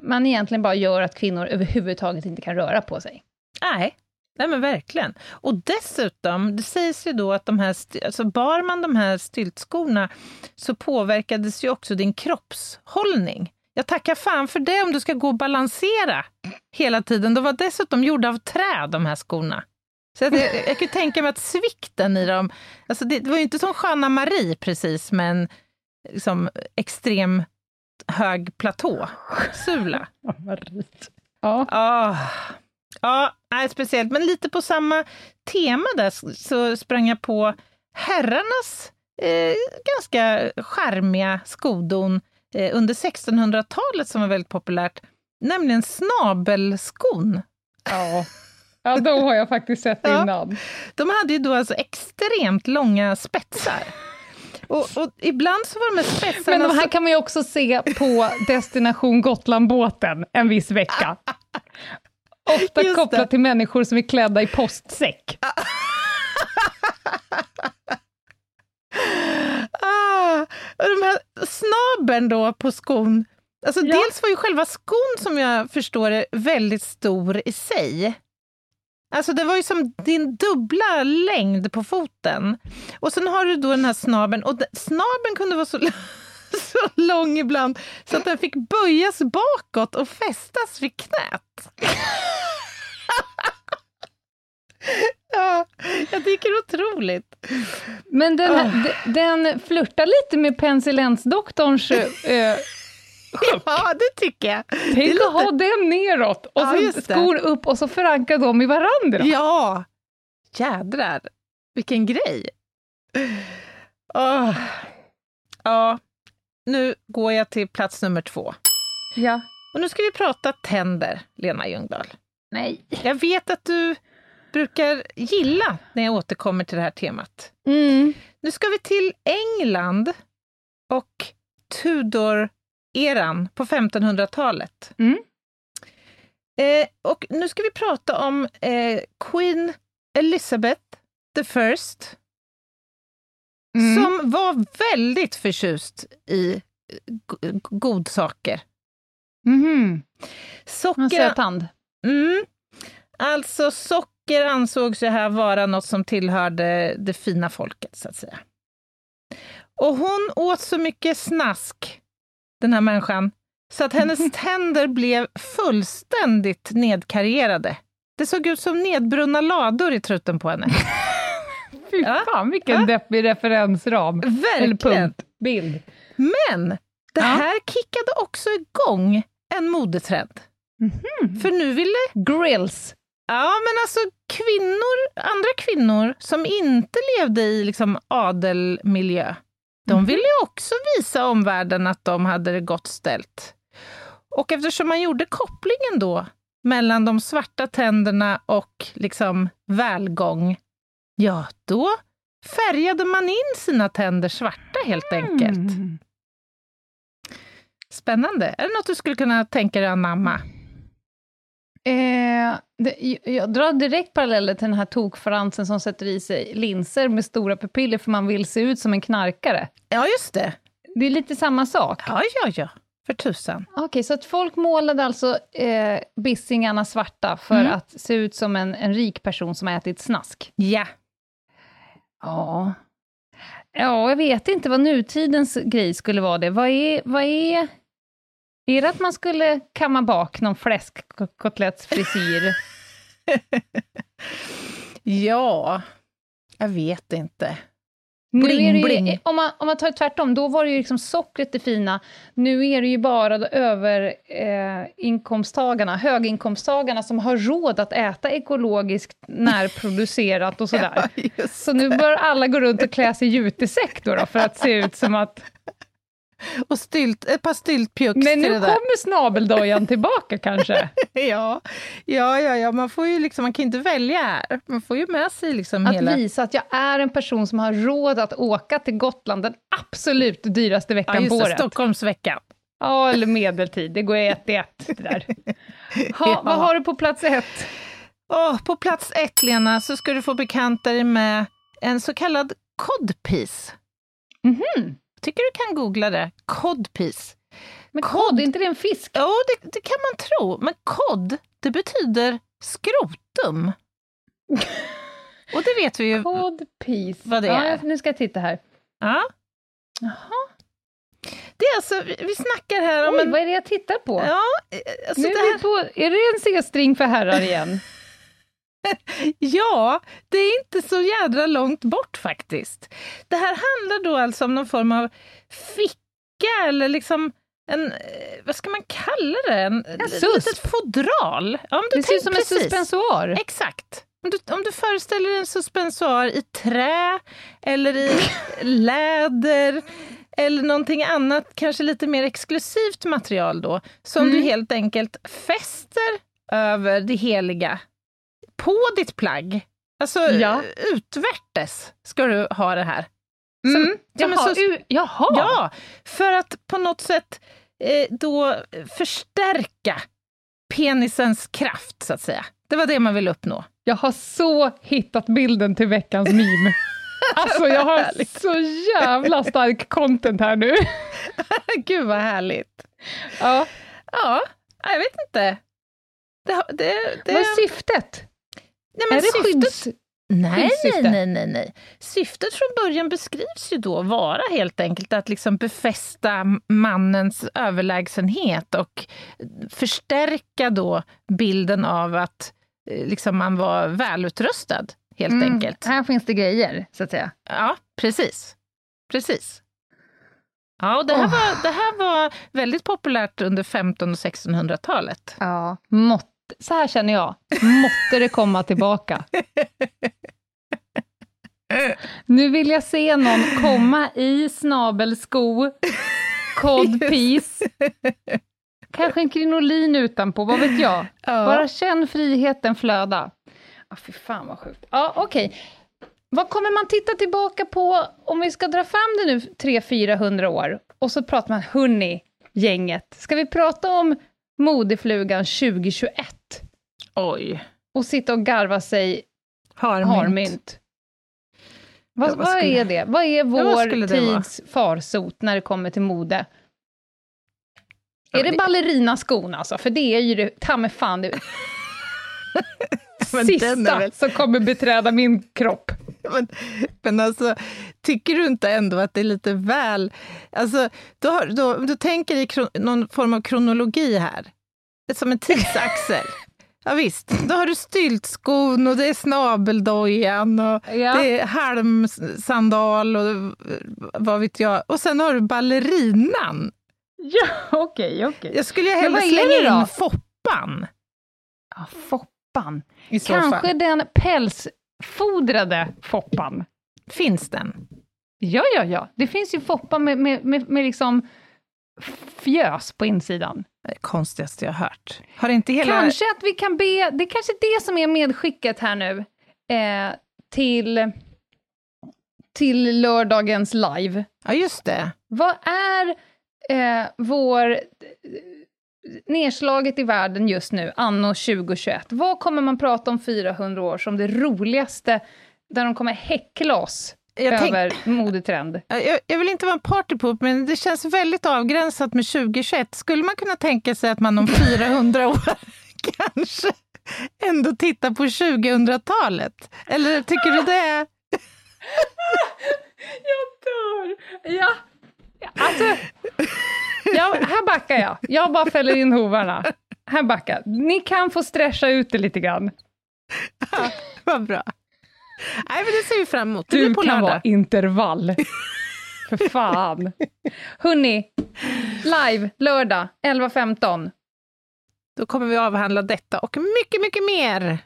S3: man egentligen bara gör att kvinnor överhuvudtaget inte kan röra på sig.
S2: Nej, nej men verkligen. Och dessutom, det sägs ju då att de här, alltså bar man de här styltskorna så påverkades ju också din kroppshållning. Jag tackar fan för det om du ska gå och balansera hela tiden. De var dessutom gjorda av trä, de här skorna. Så jag, jag kan tänka mig att svikten i dem... Alltså det, det var ju inte som Sköna Marie precis, med en liksom, extrem hög platåsula.
S3: Ja.
S2: Ja, ja nej, speciellt. Men lite på samma tema där så sprang jag på herrarnas eh, ganska charmiga skodon eh, under 1600-talet som var väldigt populärt, nämligen snabelskon.
S3: Ja. ja, då har jag faktiskt sett
S2: Ja.
S3: innan.
S2: De hade ju då alltså extremt långa spetsar. Och, och ibland så var de här spetsarna...
S3: Men de här
S2: så-
S3: kan man ju också se på Destination Gotland-båten en viss vecka. Ofta
S2: Just
S3: kopplat
S2: det.
S3: till människor som är klädda i postsäck.
S2: Ah, och de här snabeln då på skon. Alltså
S3: Ja.
S2: Dels var ju själva skon, som jag förstår det, väldigt stor i sig. Alltså det var ju som din dubbla längd på foten. Och sen har du då den här snabeln, och snabeln kunde vara så, så lång ibland så att den fick böjas bakåt och fästas vid knät. ja, jag tycker det är otroligt.
S3: Men den, här, de- den flörtar lite med penicillensdoktorns... Eh,
S2: Ja, det tycker jag.
S3: tänk
S2: lite-
S3: att ha den neråt och
S2: Ja, det.
S3: skor upp och så förankra dem i varandra.
S2: Ja! Jädrar, vilken grej! Åh. Ja, nu går jag till plats nummer två.
S3: Ja.
S2: Och nu ska vi prata tänder, Lena Ljungdahl.
S3: Nej.
S2: Jag vet att du brukar gilla när jag återkommer till det här temat.
S3: Mm.
S2: Nu ska vi till England och Tudor-eran på 1500-talet.
S3: Mm.
S2: Eh, och nu ska vi prata om eh, Queen Elizabeth the First,
S3: Mm.
S2: som var väldigt förtjust i eh, go- godsaker.
S3: Mhm.
S2: Socker,
S3: En sötand.
S2: Mm. Alltså socker ansågs ju här vara något som tillhörde det fina folket, så att säga. Och hon åt så mycket snask, den här människan, så att hennes tänder blev fullständigt nedkarierade. Det såg ut som nedbrunna lador i truten på henne.
S3: Fy
S2: Ja.
S3: fan, vilken
S2: Ja.
S3: deppig referensram. Eller
S2: Verkligen.
S3: punkt. Bild.
S2: Men det
S3: Ja.
S2: här kickade också igång en modetrend.
S3: Mhm.
S2: För nu ville
S3: Grills.
S2: Ja, men alltså kvinnor, andra kvinnor som inte levde i liksom adelmiljö, de ville ju också visa omvärlden att de hade det gott ställt. Och eftersom man gjorde kopplingen då mellan de svarta tänderna och liksom välgång, ja, då färgade man in sina tänder svarta helt enkelt.
S3: Mm.
S2: Spännande. Är det något du skulle kunna tänka dig anamma?
S3: Eh, det, jag drar direkt paralleller till den här tokfransen som sätter i sig linser med stora pupiller för man vill se ut som en knarkare.
S2: Ja, just det.
S3: Det är lite samma sak.
S2: Ja, ja, ja. För tusan.
S3: Okej, så att folk målade alltså eh, bissingarna svarta för
S2: Mm.
S3: att se ut som en, en rik person som har ätit snask.
S2: Ja.
S3: Ja. Ja, jag vet inte vad nutidens grej skulle vara det. Vad är... Vad är... Är det att man skulle kamma bak någon fläskkotlettsfrisyr?
S2: ja, jag vet inte.
S3: Nu
S2: Bling,
S3: är det ju,
S2: bling.
S3: Om, man, om man tar tvärtom, då var det ju liksom sockret det fina. Nu är det ju bara överinkomsttagarna, eh, inkomsttagarna, höginkomsttagarna som har råd att äta ekologiskt närproducerat och sådär.
S2: Ja,
S3: Så nu bör alla gå runt och klä sig i jutesäck då, då för att se ut som att...
S2: Och stylt, ett par styltpjucks
S3: Men nu kommer snabeldojan tillbaka kanske.
S2: Ja, ja, ja, ja, man får ju liksom, man kan inte välja här. Man får ju med sig liksom
S3: Att
S2: hela...
S3: visa att jag är en person som har råd att åka till Gotland den absolut dyraste
S2: Ja,
S3: veckan
S2: just
S3: på året.
S2: Stockholmsveckan.
S3: Ja, eller medeltid. Det går ett i ett, det där. Ha,
S2: Ja.
S3: Vad har du på plats ett?
S2: Åh, på plats ett, Lena, så ska du få bekanta dig med en så kallad codpiece.
S3: Mhm.
S2: Tycker du kan googla det? Codpiece.
S3: Men
S2: Kod.
S3: kod, är inte det en fisk?
S2: Ja, det, det kan man tro, men kod, det betyder skrotum. Och det vet vi ju.
S3: Kod piece.
S2: Vad det
S3: ja,
S2: är.
S3: Nu ska jag titta här.
S2: Ja.
S3: Jaha.
S2: Det är alltså, vi snackar här om
S3: Oj,
S2: en...
S3: vad är det jag tittar på?
S2: Ja, eh, alltså
S3: nu är,
S2: här,
S3: vi på, är det en C-string för herrar igen?
S2: Ja, det är inte så jädra långt bort faktiskt. Det här handlar då alltså om någon form av ficka eller liksom en, eh, vad ska man kalla det? En, ett
S3: susp.
S2: litet fodral. Ja, om du
S3: Det ser ut som en
S2: precis.
S3: suspensoar.
S2: Exakt. Om du, om du föreställer dig en suspensoar i trä eller i läder eller någonting annat, kanske lite mer exklusivt material då, som
S3: Mm.
S2: du helt enkelt fäster över det heliga på ditt plagg. Alltså
S3: Ja.
S2: utvärtes ska du ha det här. Som-
S3: Mm.
S2: som
S3: Jaha,
S2: sus-
S3: u- jaha.
S2: Ja, för att på något sätt eh, då förstärka penisens kraft, så att säga. Det var det man ville uppnå.
S3: Jag har så hittat bilden till veckans meme. Alltså jag har så jävla stark content här nu.
S2: Gud vad härligt.
S3: Ja.
S2: Ja, jag vet inte. Det, det, det,
S3: Vad är syftet?
S2: Nej, men
S3: är det
S2: syftet,
S3: skydds...
S2: nej, nej, nej, nej, nej. Syftet från början beskrivs ju då vara helt enkelt att liksom befästa mannens överlägsenhet och förstärka då bilden av att eh, liksom man var välutrustad, helt
S3: Mm,
S2: enkelt.
S3: Här finns det grejer, så att säga.
S2: Ja, precis. Precis. Ja, och det här,
S3: Åh.
S2: var, det här var väldigt populärt under 1500 och 1600-talet.
S3: Ja. Mått... Så här känner jag. Måtte det komma tillbaka. Nu vill jag se någon komma i snabelsko, codpiece, kanske en krinolin utanpå, vad vet jag?
S2: Ja.
S3: Bara känn friheten flöda. Ja, fy fan vad sjukt. Ja, okej. Vad kommer man titta tillbaka på om vi ska dra fram det nu 300-400 år? Och så pratar man, hörni, gänget, ska vi prata om modeflugan 2021?
S2: Oj.
S3: Och sitta och garva sig
S2: Harmynt.
S3: harmynt. Vad,
S2: vad
S3: vad
S2: skulle-
S3: är det? Vad är
S2: vad
S3: vår
S2: skulle det vara?
S3: tids farsot när det kommer till mode?
S2: Ja,
S3: är det
S2: det-
S3: ballerinaskon alltså? För det är ju det, ta mig fan det sista
S2: väl-
S3: som kommer beträda min kropp.
S2: Men, men alltså, tycker du inte ändå att det är lite väl... Alltså, då, har, då, du tänker i kron, någon form av kronologi här, som en tidsaxel. Ja, visst, då har du styltskon och det är snabeldojan och
S3: Ja.
S2: det är halmsandal och eh, vad vet jag. Och sen har du ballerinan.
S3: Ja, okej, okej.
S2: Jag skulle ju hellre slänga in foppan.
S3: Ja, foppan.
S2: Så
S3: Kanske
S2: fall.
S3: den pälsfodrade foppan.
S2: Finns den?
S3: Ja, ja, ja. Det finns ju foppan med, med, med, med liksom fjös på insidan.
S2: Det konstigaste jag har hört. Har inte hela...
S3: Kanske att vi kan be, det är kanske det som är medskicket här nu, eh, till, till lördagens live.
S2: Ja, just det.
S3: Vad är eh, vår nedslaget i världen just nu, anno 2021? Vad kommer man prata om 400 år som det roligaste, där de kommer häckla oss
S2: Jag tänk-
S3: över modetrend?
S2: Jag, jag vill inte vara en partypoop, men det känns väldigt avgränsat med 2021. Skulle man kunna tänka sig att man om 400 år kanske ändå tittar på 2000-talet? Eller tycker du det?
S3: jag dör! Ja, alltså... Ja, här backar jag. Jag bara fäller in hovarna. Här backar Ni kan få strescha ut det lite grann.
S2: Ja, vad bra. Nej, men det ser vi fram emot.
S3: du kan lördag. vara intervall. För fan. Hörni, live lördag 11.15.
S2: Då kommer vi avhandla detta och mycket, mycket mer.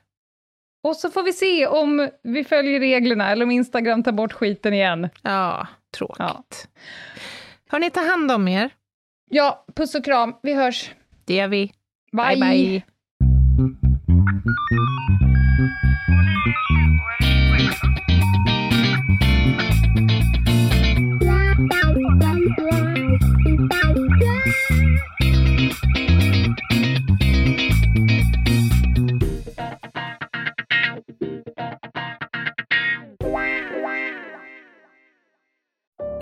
S3: Och så får vi se om vi följer reglerna eller om Instagram tar bort skiten igen.
S2: Ja, tråkigt. Ja. Hörni, ta hand om er.
S3: Ja, puss och kram. Vi hörs.
S2: Det gör vi.
S3: bye. bye. bye.